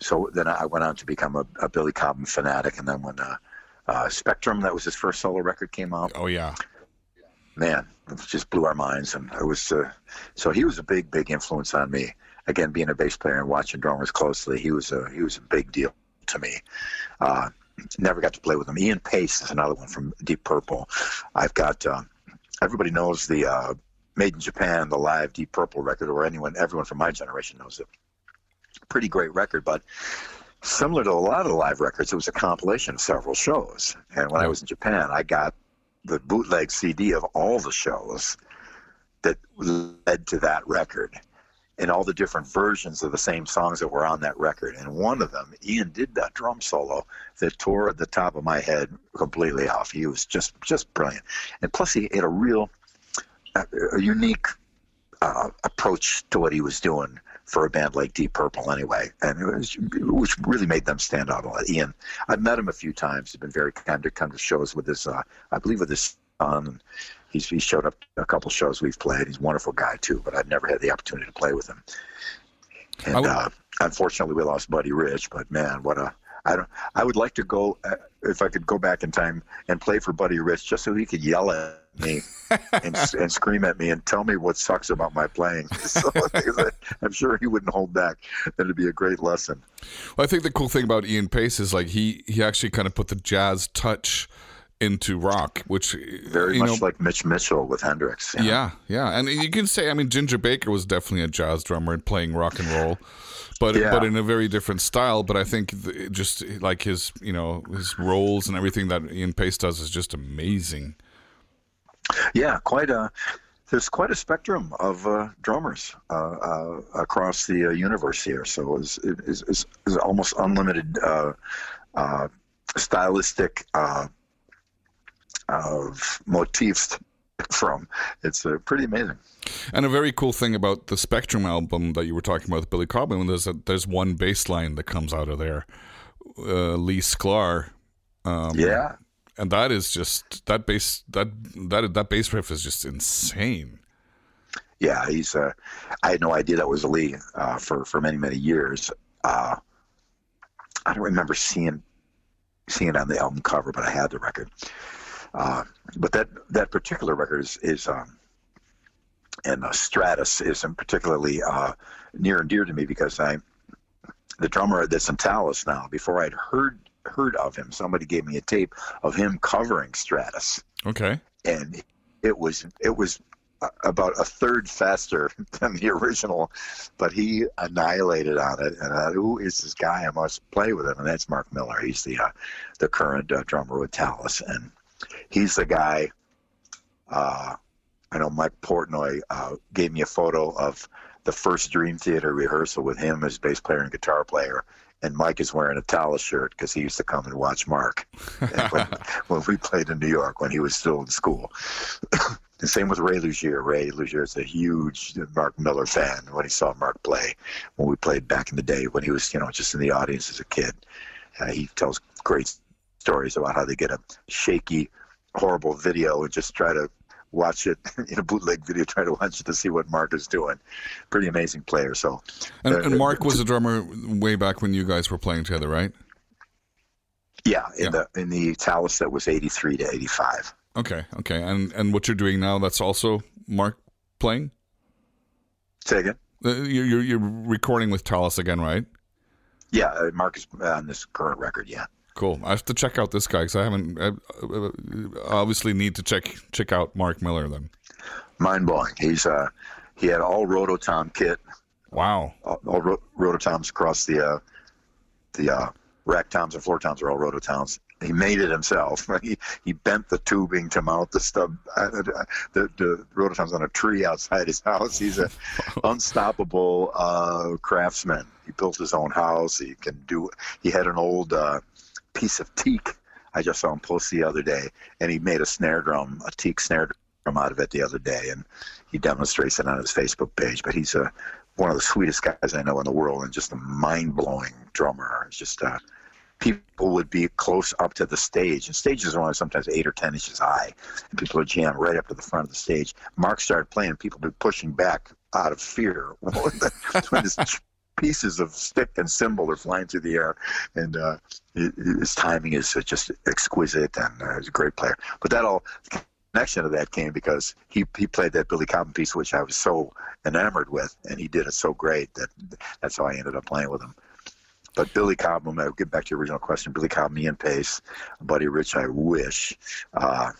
Speaker 2: so then I went on to become a, a Billy Cobham fanatic, and then when uh, Spectrum, that was his first solo record, came out,
Speaker 1: Oh yeah.
Speaker 2: man, it just blew our minds. And it was uh, so he was a big, big influence on me. Again, being a bass player and watching drummers closely, he was a he was a big deal to me. Uh, never got to play with him. Ian Paice is another one from Deep Purple. I've got uh, everybody knows the uh, Made in Japan, the live Deep Purple record, or anyone, everyone from my generation knows it. Pretty great record, but similar to a lot of the live records, it was a compilation of several shows. And when I was in Japan, I got the bootleg CD of all the shows that led to that record and all the different versions of the same songs that were on that record. And one of them, Ian did that drum solo that tore the top of my head completely off. He was just just brilliant, and plus he had a real, a, a unique uh, approach to what he was doing for a band like Deep Purple, anyway, and it was which really made them stand out a lot. Ian, I've met him a few times. He's been very kind to come to shows with his, uh, I believe, with his son. He's he showed up a couple shows we've played. He's a wonderful guy too, but I've never had the opportunity to play with him. And
Speaker 1: would-
Speaker 2: uh, unfortunately, we lost Buddy Rich. But man, what a I don't. I would like to go uh, if I could go back in time and play for Buddy Rich just so he could yell at me and, and scream at me and tell me what sucks about my playing. So, I'm sure he wouldn't hold back. That'd be a great lesson.
Speaker 1: Well, I think the cool thing about Ian Paice is like he he actually kind of put the jazz touch into rock, which
Speaker 2: Very much
Speaker 1: know,
Speaker 2: like Mitch Mitchell with Hendrix. you know?
Speaker 1: yeah, yeah, and you can say I mean Ginger Baker was definitely a jazz drummer and playing rock and roll, but
Speaker 2: Yeah.
Speaker 1: but in a very different style. But I think the, just like his you know his roles and everything that Ian Paice does is just amazing.
Speaker 2: Yeah, quite a. There's quite a spectrum of uh, drummers uh, uh, across the uh, universe here, so it's, it's, it's, it's almost unlimited uh, uh, stylistic uh, of motifs from. It's uh, pretty amazing.
Speaker 1: And a very cool thing about the Spectrum album that you were talking about with Billy Cobham, there's a, there's one bass line that comes out of there, uh, Lee Sklar. Um,
Speaker 2: Yeah,
Speaker 1: and that is just that bass that that that bass riff is just insane.
Speaker 2: yeah. He's. Uh, I had no idea that was Lee uh, for for many many years. Uh, I don't remember seeing seeing it on the album cover, but I had the record. Uh, but that that particular record is is um, and uh, Stratus isn't particularly uh, near and dear to me because I the drummer that's in Talas now. Before I'd heard heard of him, somebody gave me a tape of him covering Stratus,
Speaker 1: Okay.
Speaker 2: and it was it was about a third faster than the original, but he annihilated on it. And uh, who is this guy? I must play with him, and that's Mark Miller. He's the uh, the current uh, drummer with Talas, and he's the guy. Uh, I know Mike Portnoy uh, gave me a photo of the first Dream Theater rehearsal with him as bass player and guitar player. And Mike is wearing a Talas shirt because he used to come and watch Mark when, when we played in New York when he was still in school. the same with Ray Luzier. Ray Luzier is a huge Mark Miller fan when he saw Mark play when we played back in the day when he was, you know, just in the audience as a kid. Uh, he tells great stories about how they get a shaky, horrible video and just try to watch it in a bootleg video, try to watch it to see what Mark is doing. Pretty amazing player. So,
Speaker 1: And,
Speaker 2: uh,
Speaker 1: and Mark was a drummer way back when you guys were playing together, right?
Speaker 2: yeah, in
Speaker 1: Yeah.
Speaker 2: the in the Talas that was eighty three to eighty five.
Speaker 1: Okay, okay. And and what you're doing now, that's also Mark playing?
Speaker 2: Say again.
Speaker 1: Uh, You're, you're, you're recording with Talas again, right?
Speaker 2: Yeah, uh, Mark is on this current record. Yeah.
Speaker 1: Cool. I have to check out this guy because I haven't. I, uh, obviously, need to check check out Mark Miller then.
Speaker 2: mind blowing. He's uh, he had all Rototom kit,
Speaker 1: Wow.
Speaker 2: all, all ro- Rototoms across the uh, the uh, rack toms and floor toms are all Rototoms. He made it himself. He he bent the tubing to mount the stub, uh, the the Rototoms on a tree outside his house. He's a unstoppable uh, craftsman. He built his own house. He can do. He had an old uh, piece of teak. I just saw him post the other day, and he made a snare drum, a teak snare drum out of it the other day, and he demonstrates it on his Facebook page. But he's a one of the sweetest guys I know in the world, and just a mind blowing drummer. It's just uh, people would be close up to the stage, and stages are only sometimes eight or ten inches high, and people would jam right up to the front of the stage. Mark started playing, and people would be pushing back out of fear when his pieces of stick and cymbal are flying through the air, and uh, his timing is just exquisite, and uh, he's a great player. But that all connection to that came because he he played that Billy Cobham piece, which I was so enamored with, and he did it so great that that's how I ended up playing with him. But Billy Cobham, I'll get back to your original question. Billy Cobham, Ian Paice, Buddy Rich, I wish. Uh,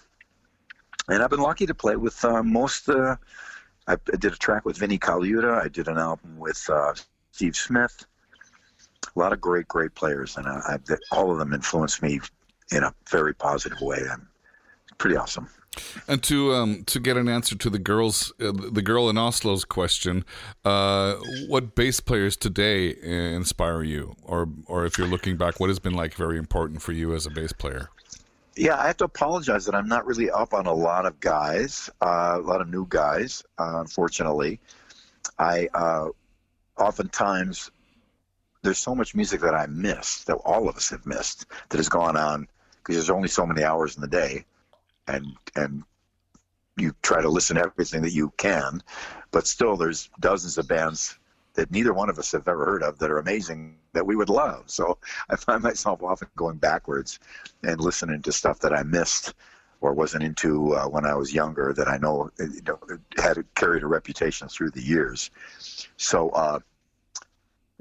Speaker 2: and I've been lucky to play with uh, most. Uh, I, did a track with Vinnie Colaiuta. I did an album with uh, Steve Smith. A lot of great, great players, and I, I, all of them influenced me in a very positive way. I'm pretty awesome.
Speaker 1: And to um, to get an answer to the girls, uh, the girl in Oslo's question, uh, what bass players today inspire you, or or if you're looking back, what has been like very important for you as a bass player?
Speaker 2: Yeah, I have to apologize that I'm not really up on a lot of guys, uh, a lot of new guys. Uh, unfortunately, I uh, oftentimes there's so much music that I missed that all of us have missed that has gone on because there's only so many hours in the day, and and you try to listen to everything that you can, but still there's dozens of bands that neither one of us have ever heard of that are amazing that we would love. So I find myself often going backwards and listening to stuff that I missed or wasn't into uh, when I was younger that I know, uh, you know had carried a reputation through the years. So uh,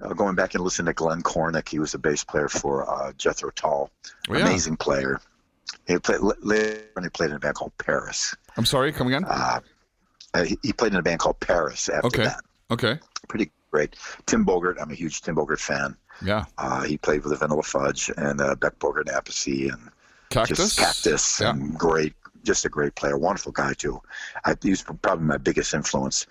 Speaker 2: uh, going back and listening to Glenn Cornick, he was a bass player for uh, Jethro Tull,
Speaker 1: Oh, yeah.
Speaker 2: amazing player. He played later when he played in a band called Paris.
Speaker 1: I'm sorry, come again.
Speaker 2: Uh, he, he played in a band called Paris after
Speaker 1: Okay.
Speaker 2: that.
Speaker 1: Okay,
Speaker 2: Pretty great. Tim Bogert, I'm a huge Tim Bogert fan.
Speaker 1: yeah,
Speaker 2: Uh, he played with the Vanilla Fudge and uh, Beck Bogert and Appice and
Speaker 1: Cactus.
Speaker 2: just Cactus
Speaker 1: Yeah.
Speaker 2: great, just a great player, wonderful guy too. I, he was probably my biggest influence.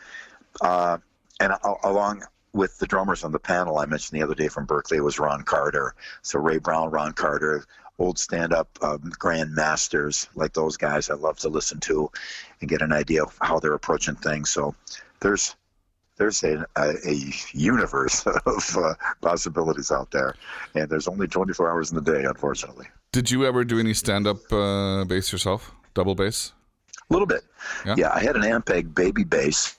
Speaker 2: Uh, and a- along with the drummers on the panel I mentioned the other day from Berklee was Ron Carter. So Ray Brown, Ron Carter, old stand-up um, grand masters like those guys. I love to listen to and get an idea of how they're approaching things. So there's there's a, a, a universe of uh, possibilities out there, and there's only 24 hours in the day, unfortunately.
Speaker 1: Did you ever do any stand-up uh, bass yourself? Double bass?
Speaker 2: A little bit.
Speaker 1: Yeah.
Speaker 2: Yeah. I had an Ampeg baby bass,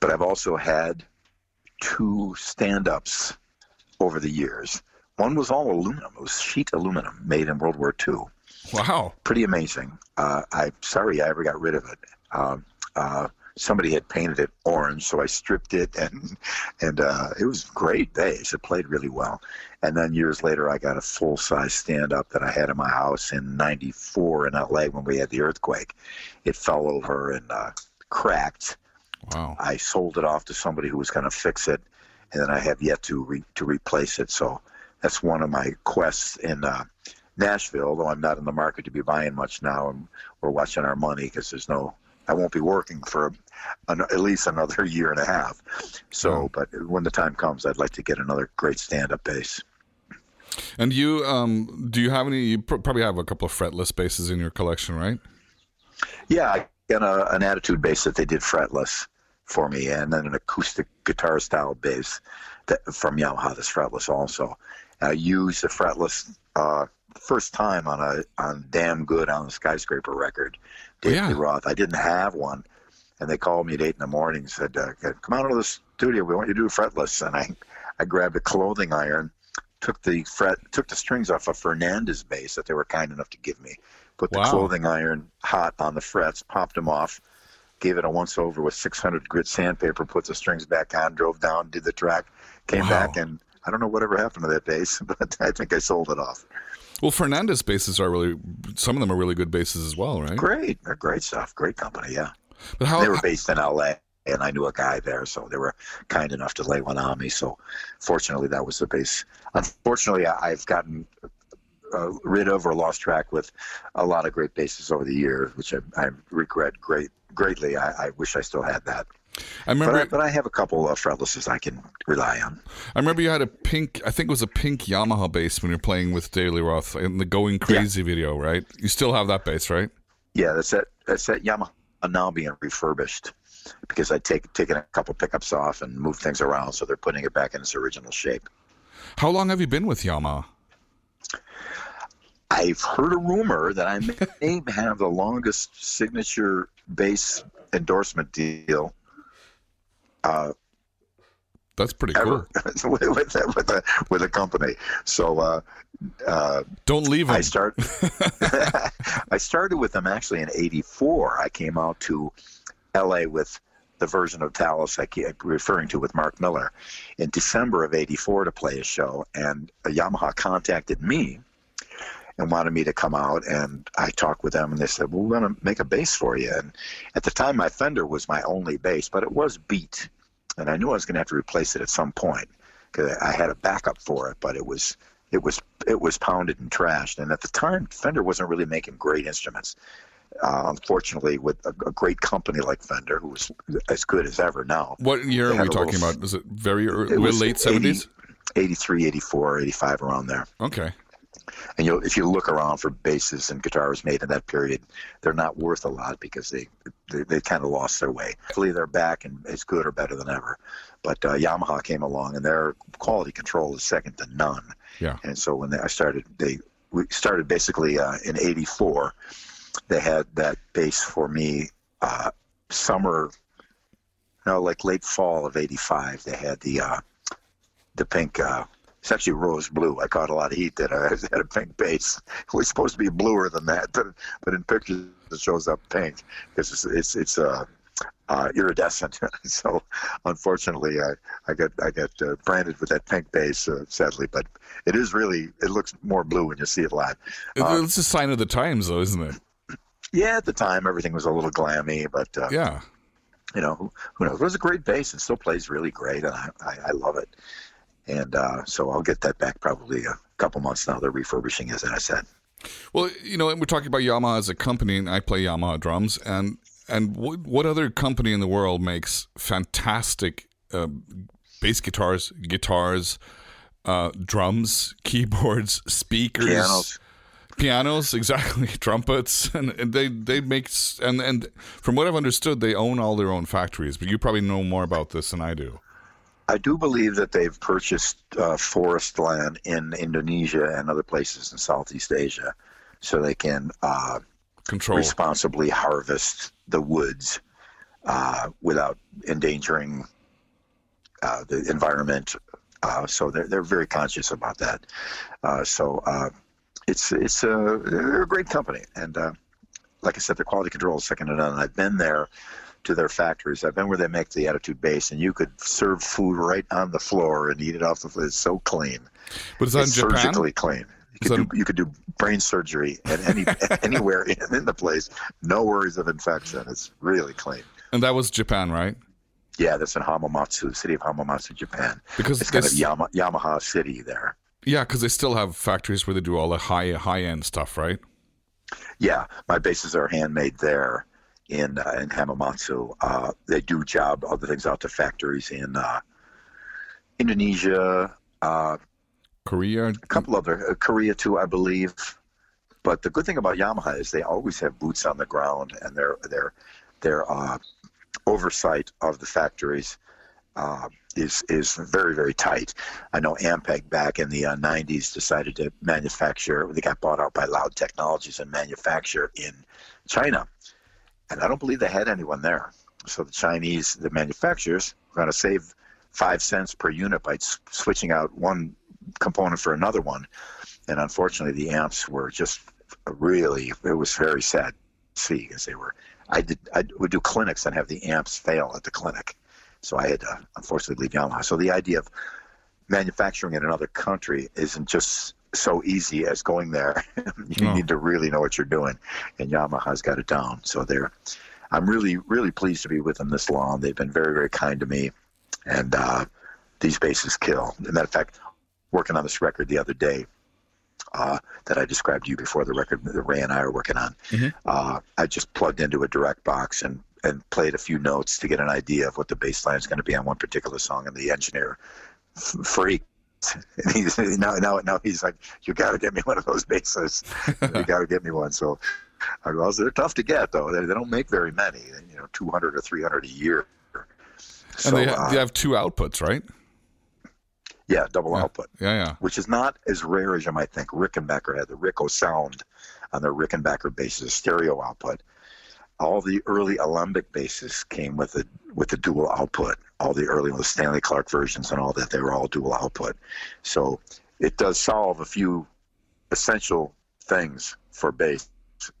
Speaker 2: but I've also had two stand ups over the years. One was all aluminum, it was sheet aluminum made in World War II.
Speaker 1: Wow.
Speaker 2: Pretty amazing. Uh, I'm sorry I ever got rid of it. Um, uh, somebody had painted it orange, so I stripped it, and and uh, it was great bass. It played really well. And then years later, I got a full size stand up that I had in my house in '94 in LA when we had the earthquake. It fell over and uh, cracked.
Speaker 1: Wow.
Speaker 2: I sold it off to somebody who was going to fix it, and then I have yet to re- to replace it. So that's one of my quests in uh, Nashville. Though I'm not in the market to be buying much now, and we're watching our money because there's no. I won't be working for an, at least another year and a half. So, but when the time comes, I'd like to get another great stand-up bass.
Speaker 1: And you, um, do you have any? You pr- probably have a couple of fretless basses in your collection, right?
Speaker 2: Yeah, I got a, an attitude bass that they did fretless for me, and then an acoustic guitar style bass that from Yamaha that's fretless also. I used the fretless uh, first time on a on Damn Good on the Skyscraper record, Dave
Speaker 1: Yeah.
Speaker 2: Roth. I didn't have one, and they called me at eight in the morning and said, uh, "Come out of the studio. We want you to do fretless." And I, I grabbed a clothing iron, took the fret, took the strings off a Fernandes bass that they were kind enough to give me, put the
Speaker 1: Wow.
Speaker 2: clothing iron hot on the frets, popped them off, gave it a once over with 600 grit sandpaper, put the strings back on, drove down, did the track, came
Speaker 1: Wow.
Speaker 2: back, and I don't know whatever happened to that bass, but I think I sold it off.
Speaker 1: Well, Fernandes basses are really. Some of them are really good basses as well, right?
Speaker 2: Great, they're great stuff. Great company, yeah.
Speaker 1: But how?
Speaker 2: they were based in L.A. and I knew a guy there, so they were kind enough to lay one on me. So, fortunately, that was the bass. Unfortunately, I've gotten uh, rid of or lost track with a lot of great basses over the years, which I, I regret great greatly. I, I wish I still had that,
Speaker 1: I remember.
Speaker 2: but I, but I have a couple of fretlesses I can rely on.
Speaker 1: I remember you had a pink. I think it was a pink Yamaha bass when you were playing with Daily Roth in the Going Crazy video, right? You still have that bass, right?
Speaker 2: Yeah, that's that. That's that Yamaha now being refurbished because I take taken a couple pickups off and moved things around, so they're putting it back in its original shape.
Speaker 1: How long have you been with Yamaha?
Speaker 2: I've heard a rumor that I may have the longest signature bass endorsement deal uh,
Speaker 1: That's pretty cool.
Speaker 2: with, with, a- with a with a company. So uh, uh,
Speaker 1: Don't leave
Speaker 2: I start. I started with them actually in '84. I came out to L.A. with the version of Talus I keep referring to with Mark Miller in December of '84 to play a show, and a Yamaha contacted me and wanted me to come out and I talked with them and they said, well, we're going to make a bass for you. And at the time, my Fender was my only bass, but it was beat. And I knew I was going to have to replace it at some point because I had a backup for it, but it was, it was, it was pounded and trashed. And at the time, Fender wasn't really making great instruments. Uh, unfortunately, with a, a great company like Fender, who was as good as ever now,
Speaker 1: What year are we talking
Speaker 2: little-
Speaker 1: about? Is it very early,
Speaker 2: it
Speaker 1: late
Speaker 2: 80
Speaker 1: seventies?
Speaker 2: 83, 84, 85, around there.
Speaker 1: Okay.
Speaker 2: And you if you look around for basses and guitars made in that period, they're not worth a lot because they they, they kind of lost their way. Hopefully, they're back and as good or better than ever. But uh, Yamaha came along, and their quality control is second to none.
Speaker 1: Yeah.
Speaker 2: And so when they, I started, they we started basically uh, in '84. They had that bass for me uh, summer, no, like late fall of '85. They had the uh, the pink. Uh, it's actually rose blue. I caught a lot of heat that I had a pink bass. It was supposed to be bluer than that, but, but in pictures it shows up pink because it's it's, it's uh, uh, iridescent. so unfortunately, I, I got I got uh, branded with that pink bass, uh, sadly. But it is really it looks more blue when you see it live. Uh,
Speaker 1: it's a sign of the times, though, isn't it?
Speaker 2: Yeah, at the time everything was a little glammy, but uh,
Speaker 1: Yeah.
Speaker 2: you know who, who knows? It was a great bass and still plays really great, and I, I, I love it. And uh, so I'll get that back probably a couple months now. They're refurbishing, as I said.
Speaker 1: Well, you know, and we're talking about Yamaha as a company, and I play Yamaha drums, and and what, what other company in the world makes fantastic uh, bass guitars, guitars, uh, drums, keyboards, speakers,
Speaker 2: Pianos.
Speaker 1: pianos, exactly, trumpets, and, and they they make and and from what I've understood, they own all their own factories. But you probably know more about this than I do.
Speaker 2: I do believe that they've purchased uh, forest land in Indonesia and other places in Southeast Asia, so they can uh,
Speaker 1: Control.
Speaker 2: responsibly harvest the woods uh, without endangering uh, the environment. Uh, so they're they're very conscious about that. Uh, so uh, it's it's a they're a great company, and uh, like I said, the quality control is second to none. I've been there to their factories. I've been where they make the Attitude Bass, and you could serve food right on the floor and eat it off the floor. It's so clean.
Speaker 1: But is that in
Speaker 2: it's
Speaker 1: Japan?
Speaker 2: surgically clean. You could, do, you could do brain surgery at any anywhere in, in the place. No worries of infection. It's really clean.
Speaker 1: And that was Japan, right?
Speaker 2: Yeah, that's in Hamamatsu, the city of Hamamatsu, Japan.
Speaker 1: Because
Speaker 2: It's kind of Yama, Yamaha City there.
Speaker 1: Yeah, because they still have factories where they do all the high high end stuff, right?
Speaker 2: Yeah, my basses are handmade there in uh, in Hamamatsu. Uh, they do job other things out to factories in uh, Indonesia, uh,
Speaker 1: Korea.
Speaker 2: a couple other uh, Korea too, I believe. But the good thing about Yamaha is they always have boots on the ground, and their their their uh, oversight of the factories uh, is is very very tight. I know Ampeg back in the uh, '90s decided to manufacture. They got bought out by Loud Technologies and manufacture in China, and I don't believe they had anyone there. So the Chinese, the manufacturers, were going to save five cents per unit by switching out one component for another one. And unfortunately, the amps were just really, it was very sad to see because they were, I did, I would do clinics and have the amps fail at the clinic. So I had to unfortunately leave Yamaha. So the idea of manufacturing in another country isn't just so easy as going there. you
Speaker 1: No.
Speaker 2: need to really know what you're doing. And Yamaha's got it down. So they're, I'm really, really pleased to be with them this long. They've been very, very kind to me. And uh, these basses kill. As a matter of fact, working on this record the other day uh, that I described to you before, the record that Ray and I are working on, uh, I just plugged into a direct box and, and played a few notes to get an idea of what the bass line is going to be on one particular song. And the engineer f- freaked. And he's, now, now, now he's like, you got to get me one of those basses. you got to get me one. So I go, they're tough to get, though. They, they don't make very many, you know, 200 or 300 a year. So,
Speaker 1: and they,
Speaker 2: uh,
Speaker 1: they have two outputs, right?
Speaker 2: yeah, double output.
Speaker 1: Yeah, yeah.
Speaker 2: which is not as rare as you might think. Rickenbacker had the Rick-O-Sound on their Rickenbacker basses, stereo output. All the early Alembic basses came with a with a dual output. All the early the Stanley Clarke versions and all that they were all dual output. So it does solve a few essential things for bass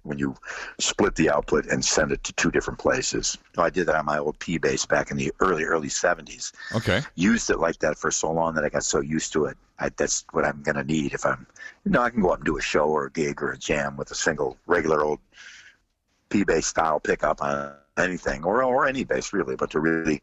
Speaker 2: when you split the output and send it to two different places. I did that on my old P bass back in the early early 70s
Speaker 1: Okay.
Speaker 2: used it like that for so long that I got so used to it. I, that's what I'm going to need if I'm, you know, I can go out and do a show or a gig or a jam with a single regular old P bass style pickup on anything or or any bass really, but to really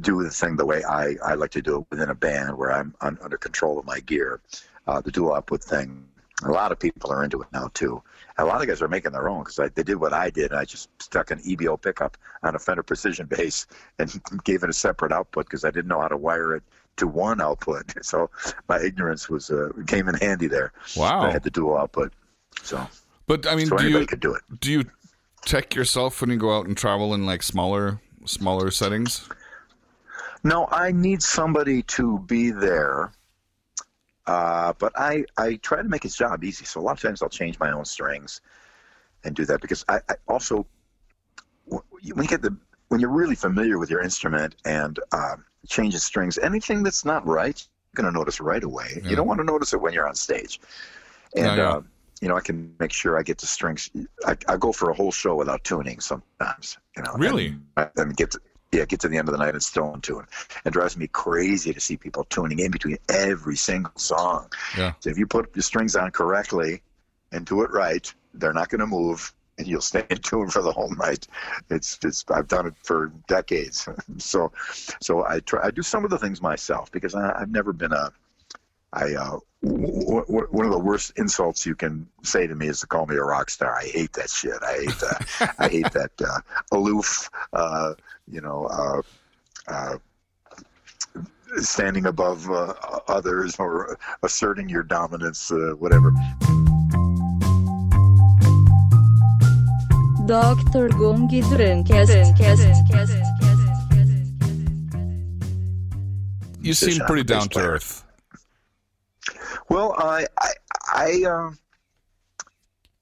Speaker 2: do the thing the way I, I like to do it within a band where I'm un, under control of my gear, uh, the dual output thing. A lot of people are into it now too. A lot of guys are making their own because they did what I did. I just stuck an EB-0 pickup on a Fender Precision bass and gave it a separate output because I didn't know how to wire it to one output. So my ignorance was uh, came in handy there.
Speaker 1: Wow.
Speaker 2: I had the dual output, so
Speaker 1: But I mean,
Speaker 2: so
Speaker 1: do
Speaker 2: anybody
Speaker 1: you
Speaker 2: could do it.
Speaker 1: do you tech yourself when you go out and travel in like smaller smaller settings?
Speaker 2: No, I need somebody to be there. Uh, but I, I try to make his job easy. So a lot of times I'll change my own strings and do that because I, I also when you get the when you're really familiar with your instrument and uh, changing strings, anything that's not right, you're going to notice right away.
Speaker 1: Yeah.
Speaker 2: You don't want to notice it when you're on stage. And
Speaker 1: yeah.
Speaker 2: Uh, you know, I can make sure I get the strings. I, I go for a whole show without tuning sometimes. You know,
Speaker 1: Really?
Speaker 2: and, and get to, yeah, get to the end of the night and still in tune. It drives me crazy to see people tuning in between every single song.
Speaker 1: Yeah.
Speaker 2: So if you put your strings on correctly and do it right, they're not going to move, and you'll stay in tune for the whole night. It's it's I've done it for decades. so so I try I do some of the things myself because I, I've never been a I uh, w- w- one of the worst insults you can say to me is to call me a rock star. I hate that shit. I hate that. I hate that uh, aloof, uh, you know, uh, uh, standing above uh, others or asserting your dominance, uh, whatever.
Speaker 4: Dr. Gongi Drinkcast.
Speaker 1: You seem pretty down to
Speaker 2: player.
Speaker 1: earth.
Speaker 2: Well, I, I, I, uh,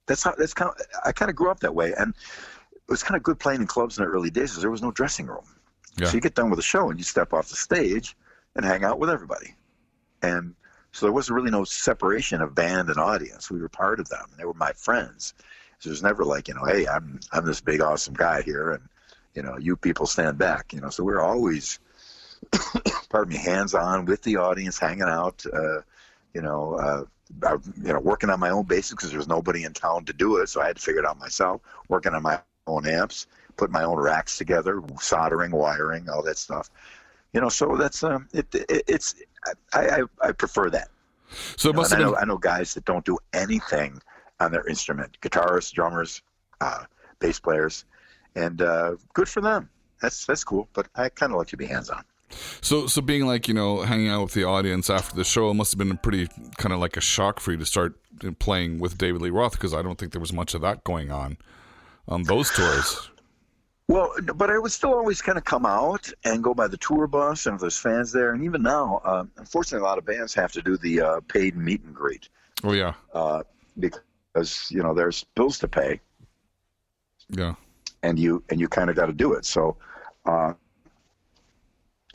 Speaker 2: that's how that's kind. Of, I kind of grew up that way, and it was kind of good playing in clubs in the early days. Because there was no dressing room,
Speaker 1: Yeah.
Speaker 2: so you get done with a show and you step off the stage and hang out with everybody, and so there wasn't really no separation of band and audience. We were part of them. They were my friends. So it was never like you know, hey, I'm I'm this big awesome guy here, and you know, you people stand back. You know, so we we're always, pardon me, hands on with the audience, hanging out. Uh, you know, uh, I, you know, working on my own basis because there was nobody in town to do it, so I had to figure it out myself. Working on my own amps, put my own racks together, soldering, wiring, all that stuff. You know, so that's um, it, it it's I, I I prefer that.
Speaker 1: So it
Speaker 2: You know,
Speaker 1: must
Speaker 2: and
Speaker 1: have
Speaker 2: I know I know guys that don't do anything on their instrument, guitarists, drummers, uh, bass players, and uh, good for them. That's that's cool. But I kind of like to be hands on.
Speaker 1: So, so being like you know hanging out with the audience after the show, it must have been a pretty kind of like a shock for you to start playing with David Lee Roth because I don't think there was much of that going on on those tours.
Speaker 2: Well, but I would still always kind of come out and go by the tour bus, and if there's fans there, and even now, uh, unfortunately, a lot of bands have to do the uh, paid meet and greet
Speaker 1: Oh yeah,
Speaker 2: uh, because you know there's bills to pay,
Speaker 1: yeah.
Speaker 2: and you and you kind of got to do it. So.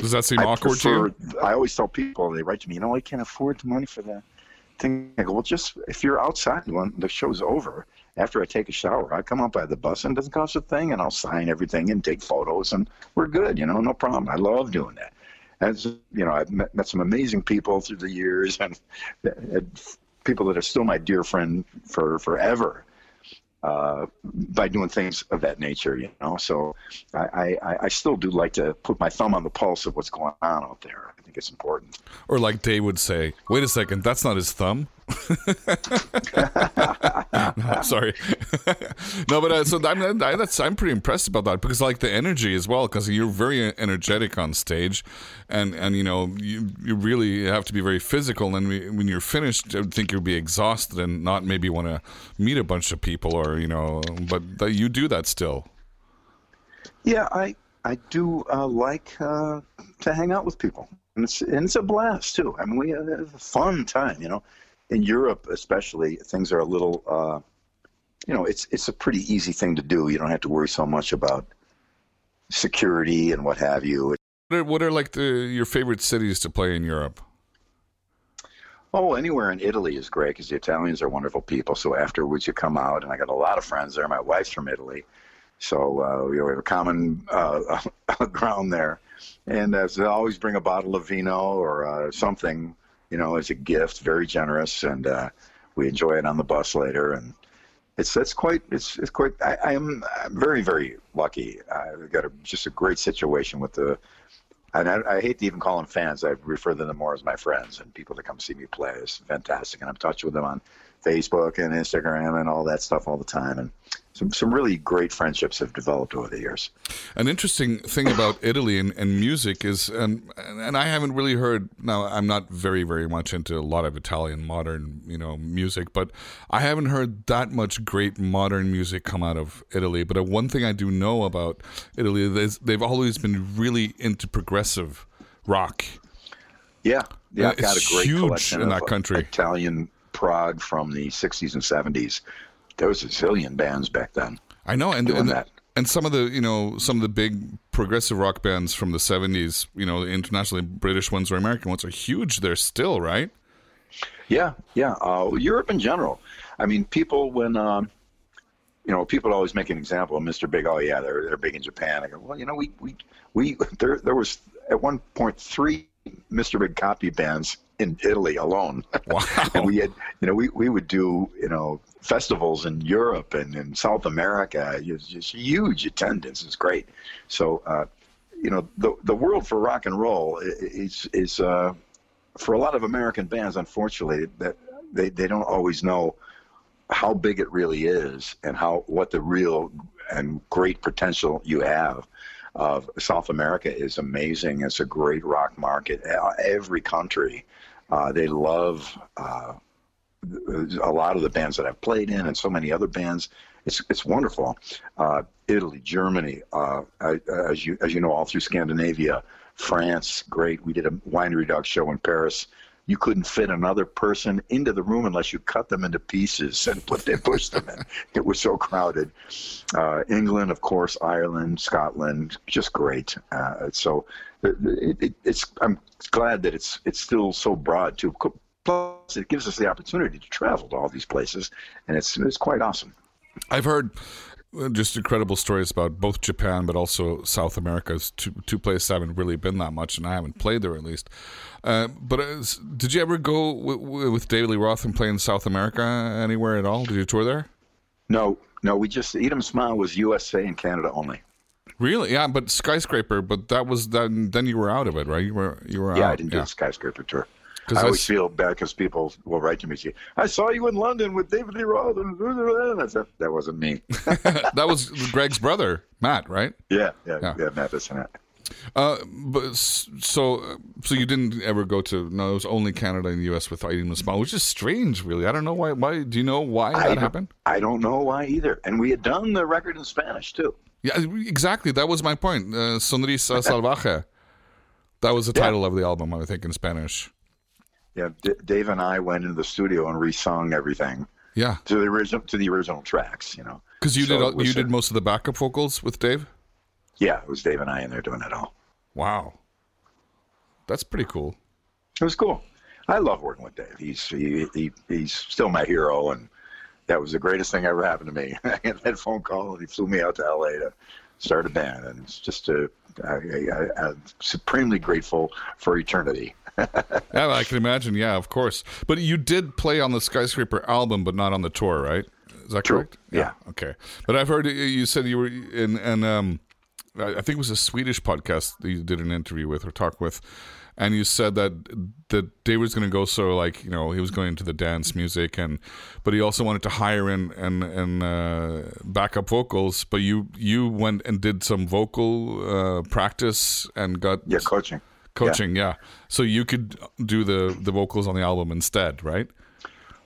Speaker 2: Uh,
Speaker 1: Does that seem
Speaker 2: I
Speaker 1: awkward to you?
Speaker 2: I always tell people they write to me, you know, I can't afford the money for that thing. I go, well, just if you're outside when the show's over, after I take a shower, I come up by the bus and it doesn't cost a thing, and I'll sign everything and take photos, and we're good. You know, no problem. I love doing that. As you know, I've met, met some amazing people through the years, and, and people that are still my dear friend for forever uh, by doing things of that nature, you know. So I, I, I still do like to put my thumb on the pulse of what's going on out there. I think it's important.
Speaker 1: Or like Dave would say, "Wait a second, that's not his thumb." no, sorry. no, but uh, so I'm I, that's I'm pretty impressed about that because like the energy as well because you're very energetic on stage, and and you know you you really have to be very physical. And we- when you're finished, I think you'd be exhausted and not maybe want to meet a bunch of people or you know, but that you do that still.
Speaker 2: Yeah, I I do uh, like uh, to hang out with people, and it's and it's a blast too. I mean, we have a fun time, you know. In Europe, especially, things are a little, uh, you know, it's it's a pretty easy thing to do. You don't have to worry so much about security and what have you.
Speaker 1: What are, what are like the your favorite cities to play in Europe?
Speaker 2: Oh, anywhere in Italy is great because the Italians are wonderful people. So afterwards, you come out, and I got a lot of friends there. My wife's from Italy, so uh, we have a common uh, ground there. And as I always bring a bottle of vino or uh, something, you know, as a gift. Very generous, and uh, we enjoy it on the bus later. And it's it's quite it's it's quite. I, I am I'm very very lucky. I've got a, just a great situation with the and I, I hate to even call them fans. I refer to them more as my friends and people that come see me play. It's fantastic, and I'm touch with them on Facebook and Instagram and all that stuff all the time. And some some really great friendships have developed over the years.
Speaker 1: An interesting thing about Italy and, and music is, and and I haven't really heard. Now, I'm not very very much into a lot of Italian modern, you know, music, but I haven't heard that much great modern music come out of Italy. But uh, one thing I do know about Italy is they've always been really into progressive rock.
Speaker 2: Yeah, yeah,
Speaker 1: Uh,
Speaker 2: I've got a
Speaker 1: it's
Speaker 2: great
Speaker 1: huge
Speaker 2: collection
Speaker 1: in that country.
Speaker 2: Italian prog from the 60s and 70s. There was a zillion bands back then.
Speaker 1: I know, and and,
Speaker 2: that.
Speaker 1: and some of the you know some of the big progressive rock bands from the '70s, you know, the internationally British ones or American ones are huge. They're still right.
Speaker 2: Yeah, yeah. Uh, Europe in general. I mean, people when um, you know people always make an example of Mr. Big. Oh yeah, they're they're big in Japan. I go, well, you know, we we we there there was at one point three Mr. Big copy bands in Italy alone.
Speaker 1: Wow.
Speaker 2: and we had you know we we would do you know festivals in Europe and in South America. It's just huge attendance. It's great. So. Uh, you know the the world for rock and roll is is uh, for a lot of American bands, unfortunately, that they, they don't always know how big it really is and how what the real and great potential you have. Of South America is amazing. It's a great rock market. Every country, uh, they love. Uh, a lot of the bands that I've played in, and so many other bands. It's it's wonderful. Uh, Italy, Germany, uh, I, as you as you know, all through Scandinavia, France, great. We did a winery dog show in Paris. You couldn't fit another person into the room unless you cut them into pieces and put they pushed them in. It was so crowded. Uh, England, of course, Ireland, Scotland, just great. Uh, so it, it, it's I'm glad that it's it's still so broad too. Plus, it gives us the opportunity to travel to all these places, and it's it's quite awesome.
Speaker 1: I've heard uh, just incredible stories about both Japan, but also South America. It's two two places I haven't really been that much, and I haven't played there at least. Uh, but uh, did you ever go w- with David Lee Roth and play in South America anywhere at all? Did you tour there?
Speaker 2: No, no, we just 'em Smile was USA and Canada only.
Speaker 1: Really? Yeah, but skyscraper. But that was then. Then you were out of it, right? You were. You were
Speaker 2: Yeah,
Speaker 1: out.
Speaker 2: I didn't do the skyscraper tour. I always feel bad because people will write to me, say, "I saw you in London with David Lee Roth." And I said, that wasn't me.
Speaker 1: that was Greg's brother, Matt, right?
Speaker 2: yeah, yeah,
Speaker 1: Yeah.
Speaker 2: yeah, Matt Bissonette.
Speaker 1: Uh, but so so you didn't ever go to no, it was only Canada and the U.S. with the Smile, which is strange, really. I don't know why. Why do you know why
Speaker 2: I
Speaker 1: that happened?
Speaker 2: I don't know why either. And we had done the record in Spanish too.
Speaker 1: Yeah, exactly. That was my point. Uh, Sonrisa Salvaje. That was the title of the album, I think, in Spanish.
Speaker 2: Yeah, D- Dave and I went into the studio and re-sung everything
Speaker 1: Yeah,
Speaker 2: to the original to the original tracks. You know,
Speaker 1: because you
Speaker 2: So
Speaker 1: did you
Speaker 2: a-
Speaker 1: did most of the backup vocals with Dave.
Speaker 2: yeah, it was Dave and I in there doing it all.
Speaker 1: Wow, that's pretty cool.
Speaker 2: It was cool. I love working with Dave. He's he, he he's still my hero, and that was the greatest thing ever happened to me. I got that phone call, and he flew me out to L.A. to start a band, and it's just a, I, I, I'm supremely grateful for eternity.
Speaker 1: Yeah, I can imagine. Yeah, of course. But you did play on the Skyscraper album, but not on the tour, right? Is that
Speaker 2: True.
Speaker 1: correct?
Speaker 2: Yeah.
Speaker 1: Okay. But I've heard you- said you were in, and um, I I think it was a Swedish podcast that you did an interview with or talk with, and you said that that Dave was going to go so like you know he was going into the dance music and, but he also wanted to hire in and and uh, backup vocals. But you you went and did some vocal uh, practice and got
Speaker 2: Yeah, coaching.
Speaker 1: Coaching yeah. so you could do the the vocals on the album instead right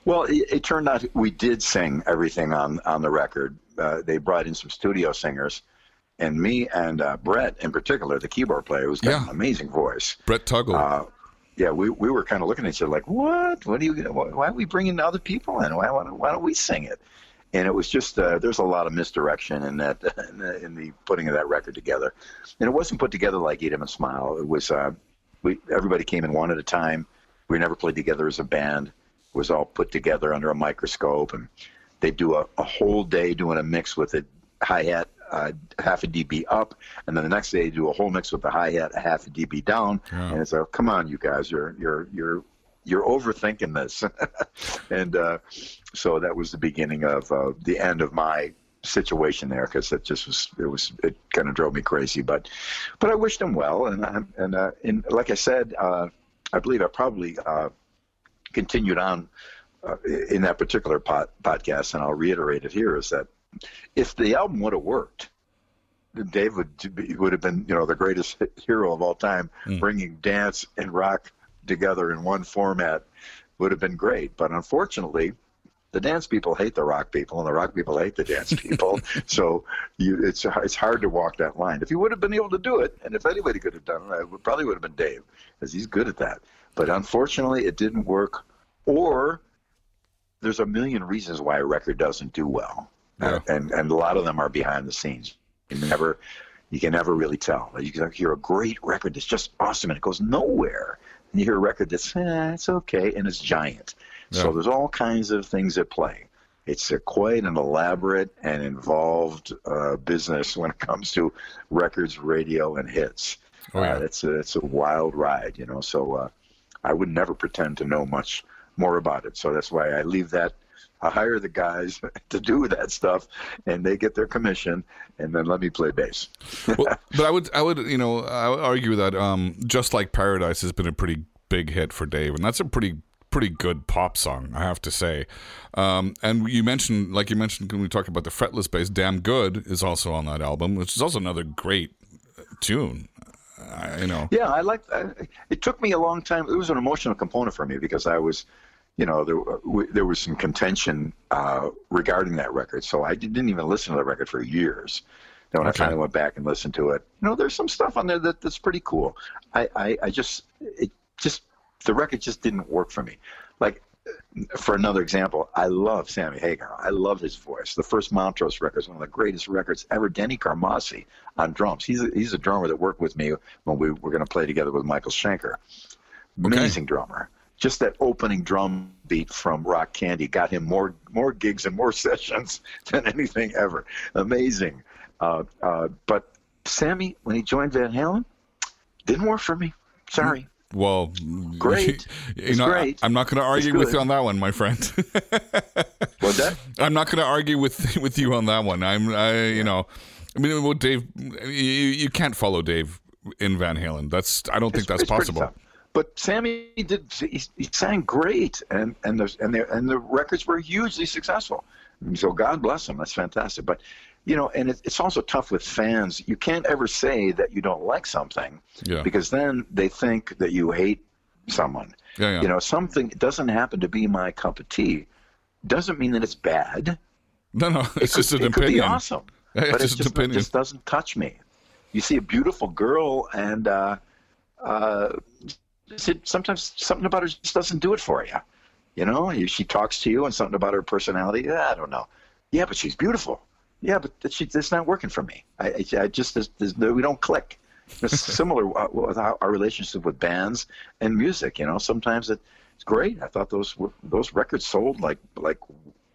Speaker 2: Well, it, it turned out we did sing everything on on the record. Uh, they brought in some studio singers, and me and uh, Brett, in particular, the keyboard player, who's got
Speaker 1: Yeah.
Speaker 2: an amazing voice.
Speaker 1: brett tuggle
Speaker 2: Uh, yeah, we, we were kind of looking at each other like, what? What are you? Why why are we bringing other people in? Why, why, why don't we sing it? And it was just uh, there's a lot of misdirection in that in the, in the putting of that record together, and it wasn't put together like Eat 'Em and Smile. It was uh, we everybody came in one at a time. We never played together as a band. It was all put together under a microscope, and they do a, a whole day doing a mix with a hi hat uh, half a dB up, and then the next day they do a whole mix with the hi hat a half a dB down, and it's like, come on, you guys, you're you're you're you're overthinking this, and uh, so that was the beginning of uh, the end of my situation there because it just was it was it kind of drove me crazy, but but I wished them well, and I, and uh, and like I said, uh, I believe I probably uh, continued on uh, in that particular pod, podcast, and I'll reiterate it here: is that if the album would have worked, Dave would would have been, you know, the greatest hero of all time, bringing dance and rock together in one format would have been great. But unfortunately, the dance people hate the rock people, and the rock people hate the dance people. so you, it's it's hard to walk that line. If you would have been able to do it, and if anybody could have done it, it would, probably would have been Dave, because he's good at that. But unfortunately, it didn't work. Or there's a million reasons why a record doesn't do well,
Speaker 1: Yeah.
Speaker 2: Uh, and and a lot of them are behind the scenes. You never, you can never really tell. You can hear a great record that's just awesome and it goes nowhere, and you hear a record that's eh, it's okay and it's giant. So there's all kinds of things at play. It's a quite an elaborate and involved uh, business when it comes to records, radio, and hits.
Speaker 1: Oh, yeah.
Speaker 2: uh, it's a it's a wild ride, you know. So uh, I would never pretend to know much more about it. So that's why I leave that. I hire the guys to do that stuff, and they get their commission, and then let me play bass.
Speaker 1: well, but I would, I would, you know, I would argue that um, just like Paradise has been a pretty big hit for Dave, and that's a pretty, pretty good pop song, I have to say. Um, and you mentioned, like you mentioned, when we talked about the fretless bass, "Damn Good" is also on that album, which is also another great tune. I, you know,
Speaker 2: Yeah, I like. It took me a long time. It was an emotional component for me because I was, you know, there w- there was some contention uh, regarding that record, so I didn't even listen to the record for years. Then when
Speaker 1: Okay.
Speaker 2: I finally went back and listened to it, you know, there's some stuff on there that, that's pretty cool. I, I I just it just the record just didn't work for me. Like for another example, I love Sammy Hagar. I love his voice. The first Montrose record is one of the greatest records ever. Denny Carmassi on drums. He's a, he's a drummer that worked with me when we were going to play together with Michael Schenker. Amazing drummer. Just that opening drum beat from Rock Candy got him more more gigs and more sessions than anything ever. Amazing. Uh, uh, but Sammy, when he joined Van Halen, didn't work for me. Sorry.
Speaker 1: well,
Speaker 2: Great.
Speaker 1: You
Speaker 2: It's
Speaker 1: know,
Speaker 2: great.
Speaker 1: I, am not going to argue with you on that one, my friend.
Speaker 2: Was that?
Speaker 1: I'm not going to argue with with you on that one. I'm, I, you know, I mean, what Dave? You, you can't follow Dave in Van Halen. That's I don't think that's possible.
Speaker 2: But Sammy did. He, he sang great, and and the and the and the records were hugely successful. So God bless him. That's fantastic. But you know, and it, it's also tough with fans. You can't ever say that you don't like something
Speaker 1: Yeah.
Speaker 2: because then they think that you hate someone.
Speaker 1: Yeah, yeah.
Speaker 2: You know, something doesn't happen to be my cup of tea. Doesn't mean that it's bad.
Speaker 1: No, no, it's
Speaker 2: It
Speaker 1: just
Speaker 2: could,
Speaker 1: an
Speaker 2: it could
Speaker 1: opinion.
Speaker 2: be awesome,
Speaker 1: It's
Speaker 2: but
Speaker 1: just
Speaker 2: it
Speaker 1: an
Speaker 2: just,
Speaker 1: opinion.
Speaker 2: it just doesn't touch me. You see a beautiful girl, and uh, uh, it, sometimes something about her just doesn't do it for you. You know, she talks to you, and something about her personality. Yeah, I don't know. Yeah, but she's beautiful. Yeah, but she, that's not working for me. I, I, just there's, there's, we don't click. It's similar with our, our relationship with bands and music. You know, sometimes it, it's great. I thought those those records sold like like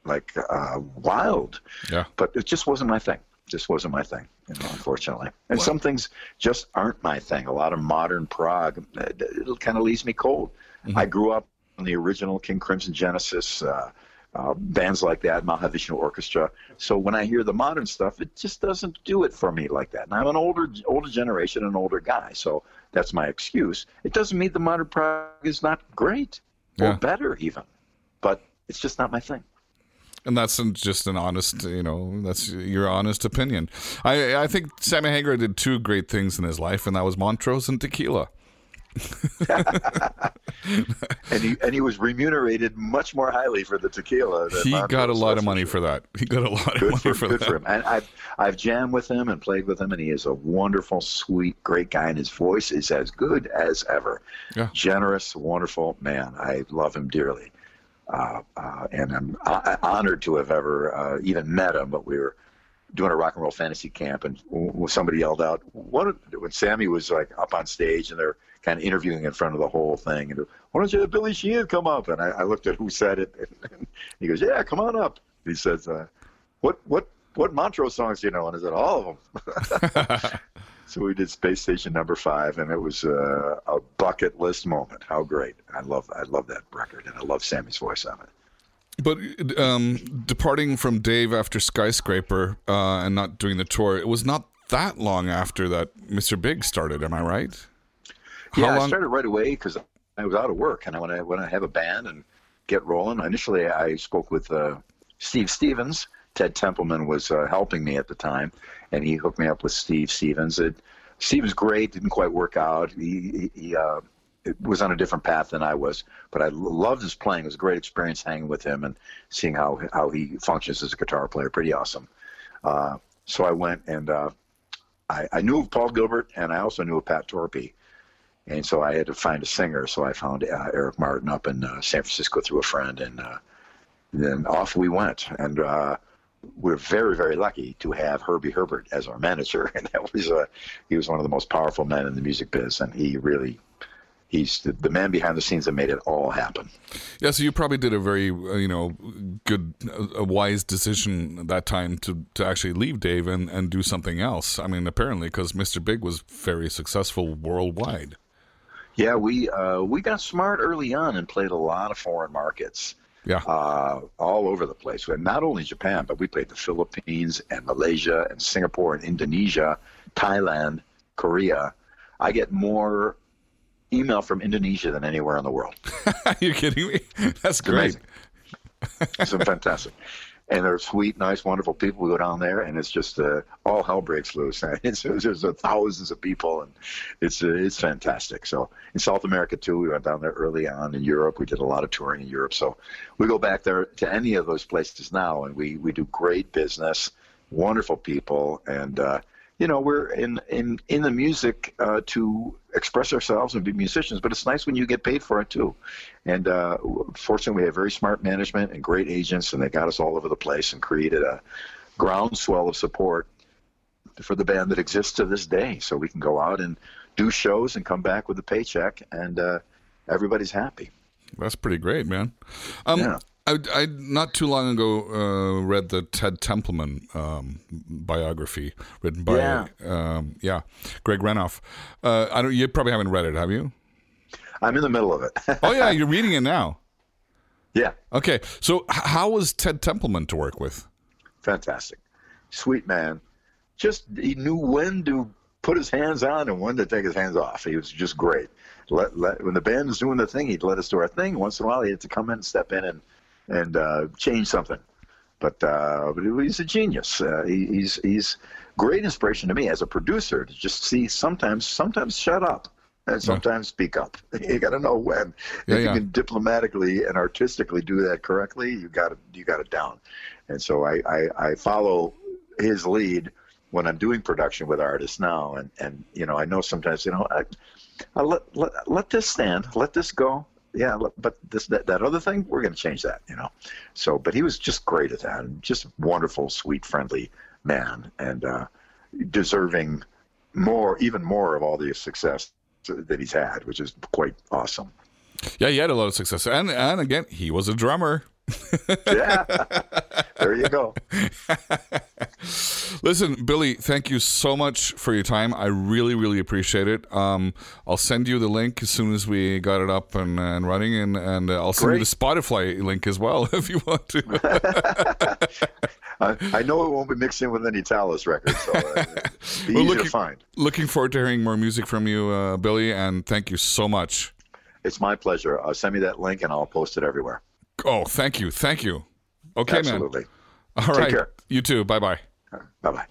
Speaker 2: like uh, wild
Speaker 1: Yeah.
Speaker 2: but it just wasn't my thing. Just wasn't my thing, you know, unfortunately. And some things just aren't my thing. A lot of modern prog, it, it kind of leaves me cold. I grew up on the original King Crimson Genesis, uh, uh, bands like that, Mahavishnu Orchestra. So when I hear the modern stuff, it just doesn't do it for me like that. And I'm an older, older generation, an older guy, so that's my excuse. It doesn't mean the modern prog is not great or
Speaker 1: Yeah.
Speaker 2: better even, but it's just not my thing.
Speaker 1: And that's just an honest, you know, that's your honest opinion. I I think Sammy Hagar did two great things in his life, and that was Montrose and tequila.
Speaker 2: and he and he was remunerated much more highly for the tequila. Than
Speaker 1: He
Speaker 2: Montrose,
Speaker 1: got a lot of money for that. He got a lot of money
Speaker 2: for,
Speaker 1: for
Speaker 2: good
Speaker 1: that.
Speaker 2: for him. And I've I've jammed with him and played with him, and he is a wonderful, sweet, great guy. And his voice is as good as ever.
Speaker 1: Yeah.
Speaker 2: Generous, wonderful man. I love him dearly, uh, uh, and I'm uh, honored to have ever uh, even met him. But we were doing a rock and roll fantasy camp, and somebody yelled out, "What?" When Sammy was like up on stage, and they're kind of interviewing in front of the whole thing, and why don't you have Billy Sheehan come up? And I, I looked at who said it, and he goes, "Yeah, come on up." He says, uh, "What what what Montrose songs do you know?" And I said, "All of them." so we did Space Station Number Five, and it was uh, a bucket list moment. How great! I love I love that record, and I love Sammy's voice on it.
Speaker 1: But um, departing from Dave after Skyscraper uh, and not doing the tour, it was not that long after that Mr. Big started. Am I right? How
Speaker 2: Yeah, I started right away because I was out of work, and I when to when I have a band and get rolling. Initially, I spoke with uh, Steve Stevens. Ted Templeman was uh, helping me at the time, and he hooked me up with Steve Stevens. It, Steve was great. Didn't quite work out. He, he, uh, was on a different path than I was, but I loved his playing. It was a great experience hanging with him and seeing how how he functions as a guitar player. Pretty awesome. Uh, so I went and uh, I, I knew of Paul Gilbert, and I also knew of Pat Torpey. And so I had to find a singer. So I found uh, Eric Martin up in uh, San Francisco through a friend, and uh, then off we went. And we're very, very lucky to have Herbie Herbert as our manager. And that was uh, he was one of the most powerful men in the music biz, and he really he's the, the man behind the scenes that made it all happen.
Speaker 1: Yeah, so you probably did a very, uh, you know, good, a wise decision at that time to, to actually leave Dave and, and do something else. I mean, apparently, because Mr. Big was very successful worldwide.
Speaker 2: Yeah, we uh, we got smart early on and played a lot of foreign markets.
Speaker 1: Yeah.
Speaker 2: uh, all over the place. And not only Japan, but we played the Philippines and Malaysia and Singapore and Indonesia, Thailand, Korea. I get more email from Indonesia than anywhere in the world.
Speaker 1: Are you kidding me? That's great.
Speaker 2: It's fantastic. And they're sweet, nice, wonderful people. We go down there, and it's just uh, all hell breaks loose. It's, there's uh, thousands of people, and it's uh, it's fantastic. So in South America too, we went down there early on. In Europe, we did a lot of touring in Europe. So we go back there to any of those places now, and we we do great business, wonderful people, and uh, you know we're in in in the music uh, to express ourselves and be musicians. But it's nice when you get paid for it too. And uh, fortunately, we have very smart management and great agents, and they got us all over the place and created a groundswell of support for the band that exists to this day. So we can go out and do shows and come back with a paycheck, and uh, everybody's happy.
Speaker 1: That's pretty great, man. Um,
Speaker 2: Yeah.
Speaker 1: I, I not too long ago uh, read the Ted Templeman um, biography written by
Speaker 2: Yeah.
Speaker 1: um, yeah Greg Renoff. Uh, I don't. You probably haven't read it, have you?
Speaker 2: I'm in the middle of it.
Speaker 1: Oh yeah, you're reading it now.
Speaker 2: yeah,
Speaker 1: Okay, so h- how was Ted Templeman to work with?
Speaker 2: fantastic, sweet man, just he knew when to put his hands on and when to take his hands off. He was just great. Let, let when the band was doing the thing, he'd let us do our thing. Once in a while, he had to come in and step in and and uh, change something. But uh, but he's a genius. Uh, he, he's he's great inspiration to me as a producer to just see sometimes sometimes shut up and sometimes speak up. You got to know when.
Speaker 1: Yeah,
Speaker 2: if
Speaker 1: yeah.
Speaker 2: you can diplomatically and artistically do that correctly, you got it you got it down. And so I, I, I follow his lead when I'm doing production with artists now. And, and you know I know sometimes you know I, I let, let let this stand, let this go. Yeah, but this that, that other thing we're going to change that. You know. So, but he was just great at that. and Just wonderful, sweet, friendly man, and uh, deserving more, even more of all the success that he's had, which is quite awesome.
Speaker 1: Yeah, he had a lot of success, and and again, he was a drummer.
Speaker 2: Yeah, there you go.
Speaker 1: Listen, Billy, thank you so much for your time. I really, really appreciate it. Um, I'll send you the link as soon as we got it up and, and running, and, and uh, I'll send you the Spotify link as well if you want to.
Speaker 2: I, I know it won't be mixed in with any Talas records, so uh, be
Speaker 1: Well,
Speaker 2: easy
Speaker 1: looking-
Speaker 2: to find.
Speaker 1: Looking forward to hearing more music from you, uh, Billy, and thank you so much.
Speaker 2: It's my pleasure. Uh, send me that link, and I'll post it everywhere.
Speaker 1: Oh, thank you, thank you. Okay,
Speaker 2: Absolutely.
Speaker 1: man. All right,
Speaker 2: care.
Speaker 1: you too. Bye bye.
Speaker 2: Bye bye.